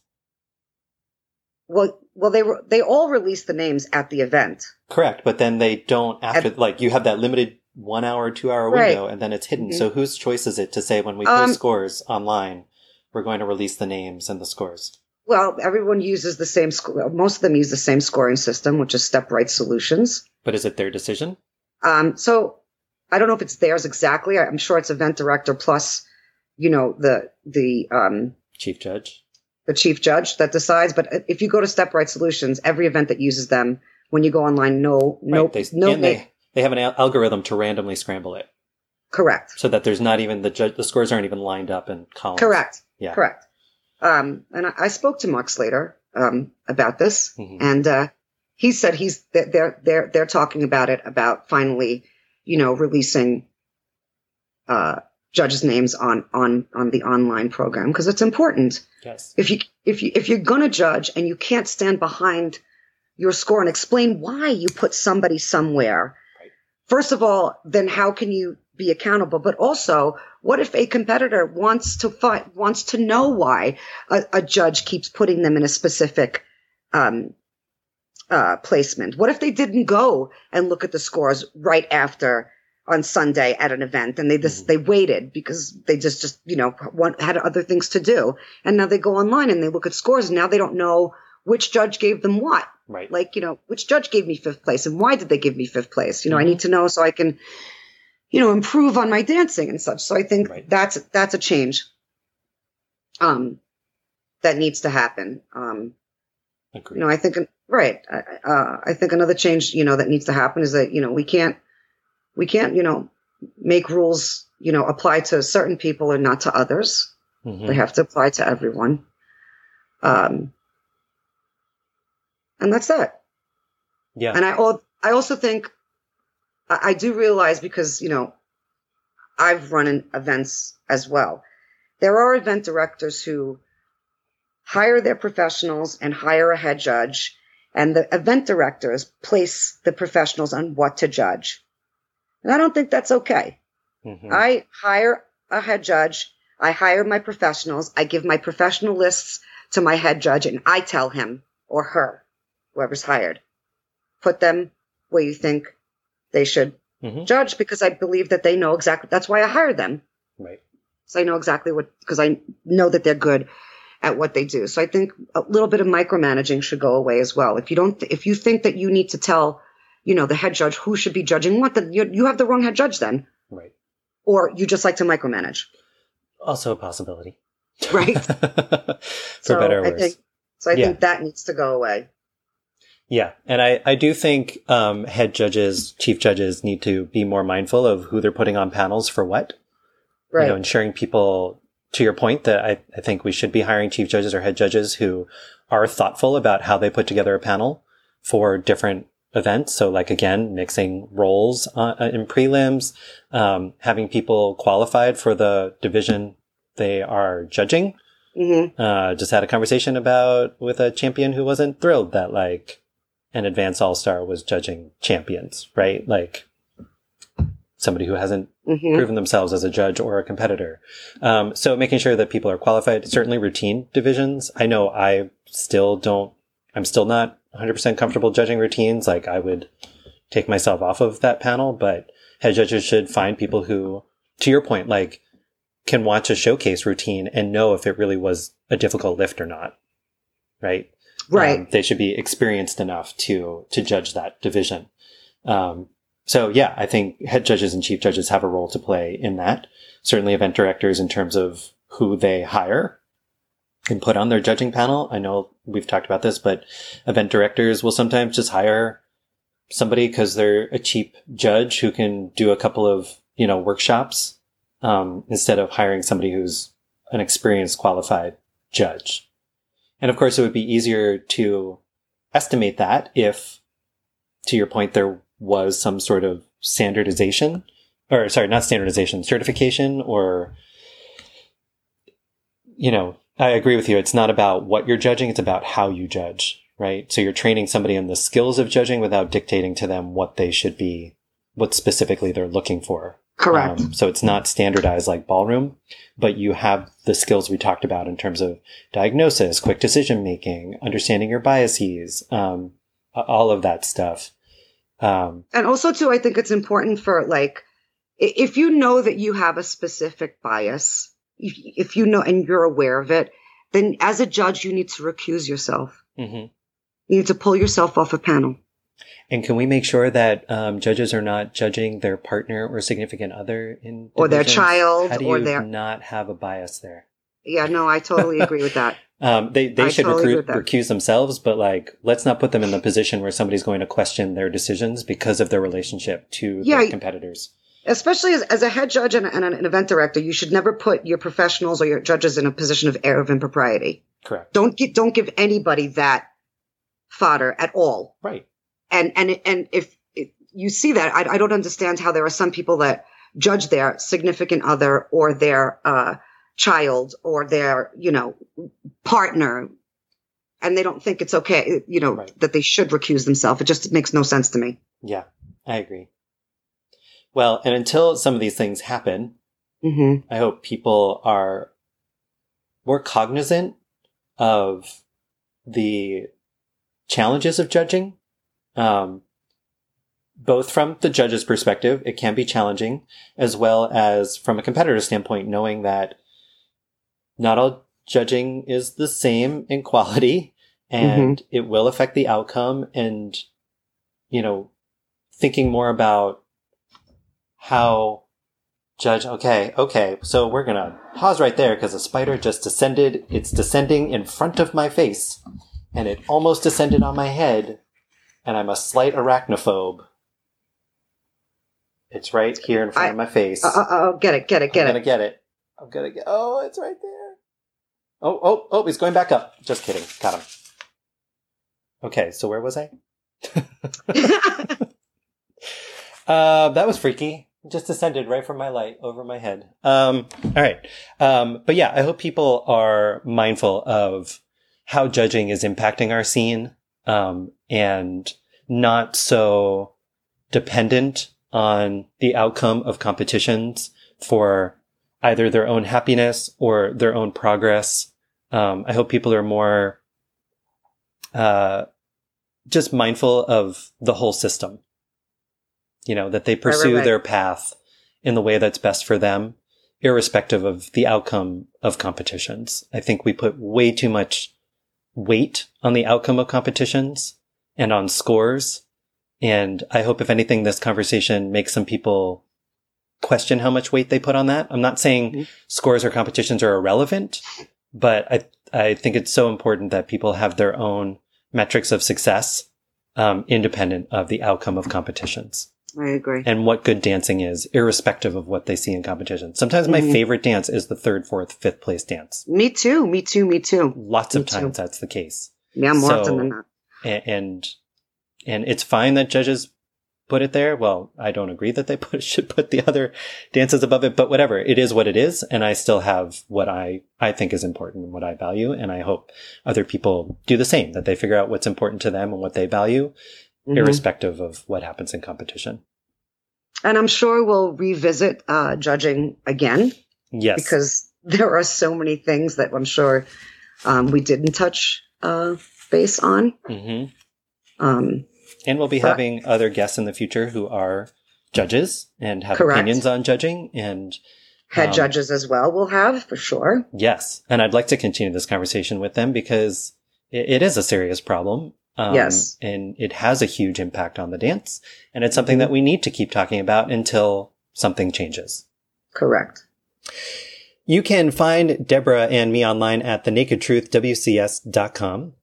well, well, they were they all released the names at the event. Correct, but then they don't after like you have that limited one hour, two hour Right. window, and then it's hidden. Mhm. So whose choice is it to say when we post Um, scores online, we're going to release the names and the scores? Well, everyone uses the same. sc- Most of them use the same scoring system, which is Step Right Solutions. But is it their decision? Um, so I don't know if it's theirs exactly. I'm sure it's event director plus, you know, the the um, Chief judge. the chief judge that decides. But if you go to Step Right Solutions, every event that uses them, when you go online, no, no, right. They, no, and they they have an al- algorithm to randomly scramble it correct, so that there's not even the judge. The scores aren't even lined up in columns. correct, Yeah. correct. Um, and I, I spoke to Mark Slater um, about this, Mhm. and uh, he said he's they're they're they're, they're talking about it about finally, you know, releasing uh, judges' names on on on the online program because it's important. Yes. If you if you if you're gonna judge and you can't stand behind your score and explain why you put somebody somewhere, Right. first of all, then how can you be accountable? But also, what if a competitor wants to find wants to know why a, a judge keeps putting them in a specific um, uh, placement? What if they didn't go and look at the scores right after on Sunday at an event and they just Mhm. they waited because they just just you know want, had other things to do and now they go online and they look at scores and now they don't know which judge gave them what Right. like you know which judge gave me fifth place and why did they give me fifth place you know i Mhm. need to know so i can you know improve on my dancing and such so i think Right. that's that's a change um that needs to happen um Agreed. you know i think right I- uh, i think another change you know that needs to happen is that you know we can't we can't you know make rules you know apply to certain people and not to others Mhm. they have to apply to everyone um and that's that Yeah. And I, I also think, I, I do realize because, you know, I've run in events as well. There are event directors who hire their professionals and hire a head judge, and the event directors place the professionals on what to judge. And I don't think that's okay. Mhm. I hire a head judge. I hire my professionals. I give my professional lists to my head judge and I tell him or her, whoever's hired, put them where you think they should Mhm. judge because I believe that they know exactly. That's why I hired them. Right. So I know exactly what, because I know that they're good at what they do. So I think a little bit of micromanaging should go away as well. If you don't, if you think that you need to tell, you know, the head judge who should be judging what, then you, you have the wrong head judge then, Right. or you just like to micromanage, Also a possibility. right? For so better or I worse. think, so I Yeah. think that needs to go away. Yeah, and I, I do think um, head judges, chief judges need to be more mindful of who they're putting on panels for what. Right. You know, ensuring people, to your point, that I, I think we should be hiring chief judges or head judges who are thoughtful about how they put together a panel for different events. So, like again, mixing roles uh, in prelims, um, having people qualified for the division they are judging. hmm Uh, just had a conversation about with a champion who wasn't thrilled that like an advanced all star was judging champions, right? Like somebody who hasn't hmm proven themselves as a judge or a competitor. Um, so making sure that people are qualified, certainly routine divisions. I know I still don't, I'm still not 100% comfortable judging routines. Like I would take myself off of that panel, but head judges should find people who, to your point, like can watch a showcase routine and know if it really was a difficult lift or not. Right. Right. Um, they should be experienced enough to, to judge that division. Um, so yeah, I think head judges and chief judges have a role to play in that. Certainly event directors in terms of who they hire and put on their judging panel. I know we've talked about this, but event directors will sometimes just hire somebody because they're a cheap judge who can do a couple of, you know, workshops, um, instead of hiring somebody who's an experienced qualified judge. And of course, it would be easier to estimate that if, to your point, there was some sort of standardization or sorry, not standardization, certification or, you know, I agree with you. It's not about what you're judging. It's about how you judge, right? So you're training somebody in the skills of judging without dictating to them what they should be, what specifically they're looking for. Correct. Um, so it's not standardized like ballroom, but you have the skills we talked about in terms of diagnosis, quick decision making, understanding your biases, um, all of that stuff. Um, And also, too, I think it's important for like, if you know that you have a specific bias, if, if you know and you're aware of it, then as a judge, you need to recuse yourself. mhm. You need to pull yourself off a panel. And can we make sure that um, judges are not judging their partner or significant other in Or their child, How do or their- not have a bias there? Yeah, no, I totally agree with that. Um, they they I should totally recruit, agree with that. recuse themselves, but like let's not put them in the position where somebody's going to question their decisions because of their relationship to Yeah. their competitors. Especially as, as a head judge and, and an event director, you should never put your professionals or your judges in a position of air of impropriety. Correct. Don't get, don't give anybody that fodder at all. Right. And and and if, you see that I, I don't understand how there are some people that judge their significant other or their uh, child or their you know partner and they don't think it's okay you know Right. that they should recuse themselves it just makes no sense to me Yeah, I agree. Well, and until some of these things happen, hmm I hope people are more cognizant of the challenges of judging. Um, both from the judge's perspective, it can be challenging, as well as from a competitor standpoint, knowing that not all judging is the same in quality and it will affect the outcome. And, you know, thinking more about how judge, okay, okay, so we're gonna pause right there because a spider just descended. It's descending in front of my face and it almost descended on my head and I'm a slight arachnophobe. It's right here in front I- of my face. uh, uh, uh, get it get it get it. I'm gonna get it. I'm gonna get. Oh, it's right there. Oh, oh, oh! He's going back up. Just kidding. Got him. Okay, so where was I? uh, that was freaky. Just descended right from my light over my head. Um, all right. Um, but yeah, I hope people are mindful of how judging is impacting our scene, um, and not so dependent on the outcome of competitions for either their own happiness or their own progress. Um, I hope people are more, uh, just mindful of the whole system. You know, that they pursue right, right. their path in the way that's best for them, irrespective of the outcome of competitions. I think we put way too much weight on the outcome of competitions and on scores. And I hope, if anything, this conversation makes some people question how much weight they put on that. I'm not saying Mm-hmm. scores or competitions are irrelevant, but I, I think it's so important that people have their own metrics of success, um, independent of the outcome of competitions I agree. and what good dancing is, irrespective of what they see in competition. Sometimes my Mhm. favorite dance is the third, fourth, fifth place dance. Me too. Me too. Me too. Lots Me of too. times that's the case. Yeah, more So- often than not. A- And, and it's fine that judges put it there. Well, I don't agree that they put, should put the other dances above it, but whatever. It is what it is. And I still have what I, I think is important and what I value. And I hope other people do the same, that they figure out what's important to them and what they value, Mhm. irrespective of what happens in competition. And I'm sure we'll revisit uh, judging again Yes. because there are so many things that I'm sure um, we didn't touch uh, base on. hmm Um, And we'll be But- having other guests in the future who are judges and have Correct. opinions on judging. And head Um, judges as well, we'll have for sure. yes, and I'd like to continue this conversation with them because it, it is a serious problem. Um, Yes. And it has a huge impact on the dance. And it's something Mhm. that we need to keep talking about until something changes. Correct. You can find Deborah and me online at thenakedtruthwcs.com.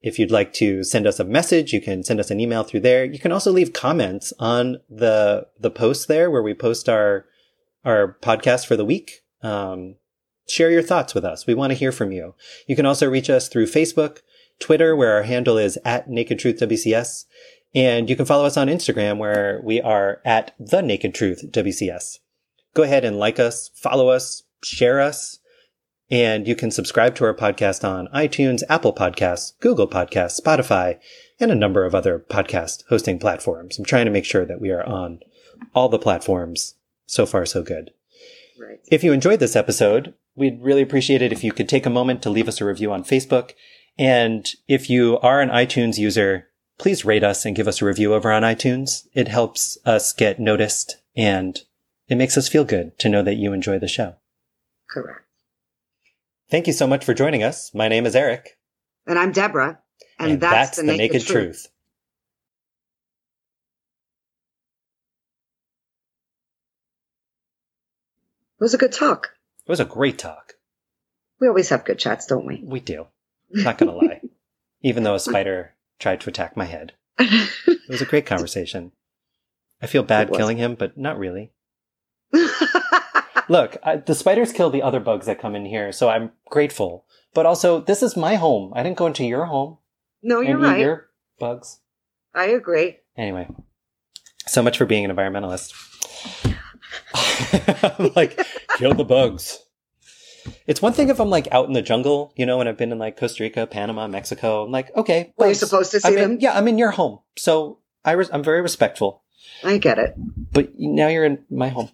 If you'd like to send us a message, you can send us an email through there. You can also leave comments on the the post there where we post our our podcast for the week. Um, share your thoughts with us. We want to hear from you. You can also reach us through Facebook, Twitter, where our handle is at Naked Truth WCS, and you can follow us on Instagram where we are at the Naked Truth WCS go ahead and like us, follow us, share us, and you can subscribe to our podcast on iTunes, Apple Podcasts, Google Podcasts, Spotify, and a number of other podcast hosting platforms. I'm trying to make sure that we are on all the platforms. So far, so good. Right. If you enjoyed this episode, we'd really appreciate it if you could take a moment to leave us a review on Facebook. And if you are an iTunes user, please rate us and give us a review over on iTunes. It helps us get noticed and it makes us feel good to know that you enjoy the show. Correct. Thank you so much for joining us. My name is Eric, And I'm Deborah. And, that's, the, naked, truth. It was a good talk. It was a great talk. We always have good chats, don't we? We do. Not gonna lie. Even though a spider tried to attack my head. It was a great conversation. I feel bad killing him, but not really. Look, I, the spiders kill the other bugs that come in here, so I'm grateful. But also, this is my home. I didn't go into your home no, you're right. your bugs. I agree. Anyway, so much for being an environmentalist. Like, kill the bugs. It's one thing if I'm like out in the jungle, you know, and I've been in like Costa Rica, Panama, Mexico. I'm like, okay, Well, you're supposed to see I'm in- them. yeah, I'm in your home, so I res- I'm very respectful. I get it. But now you're in my home.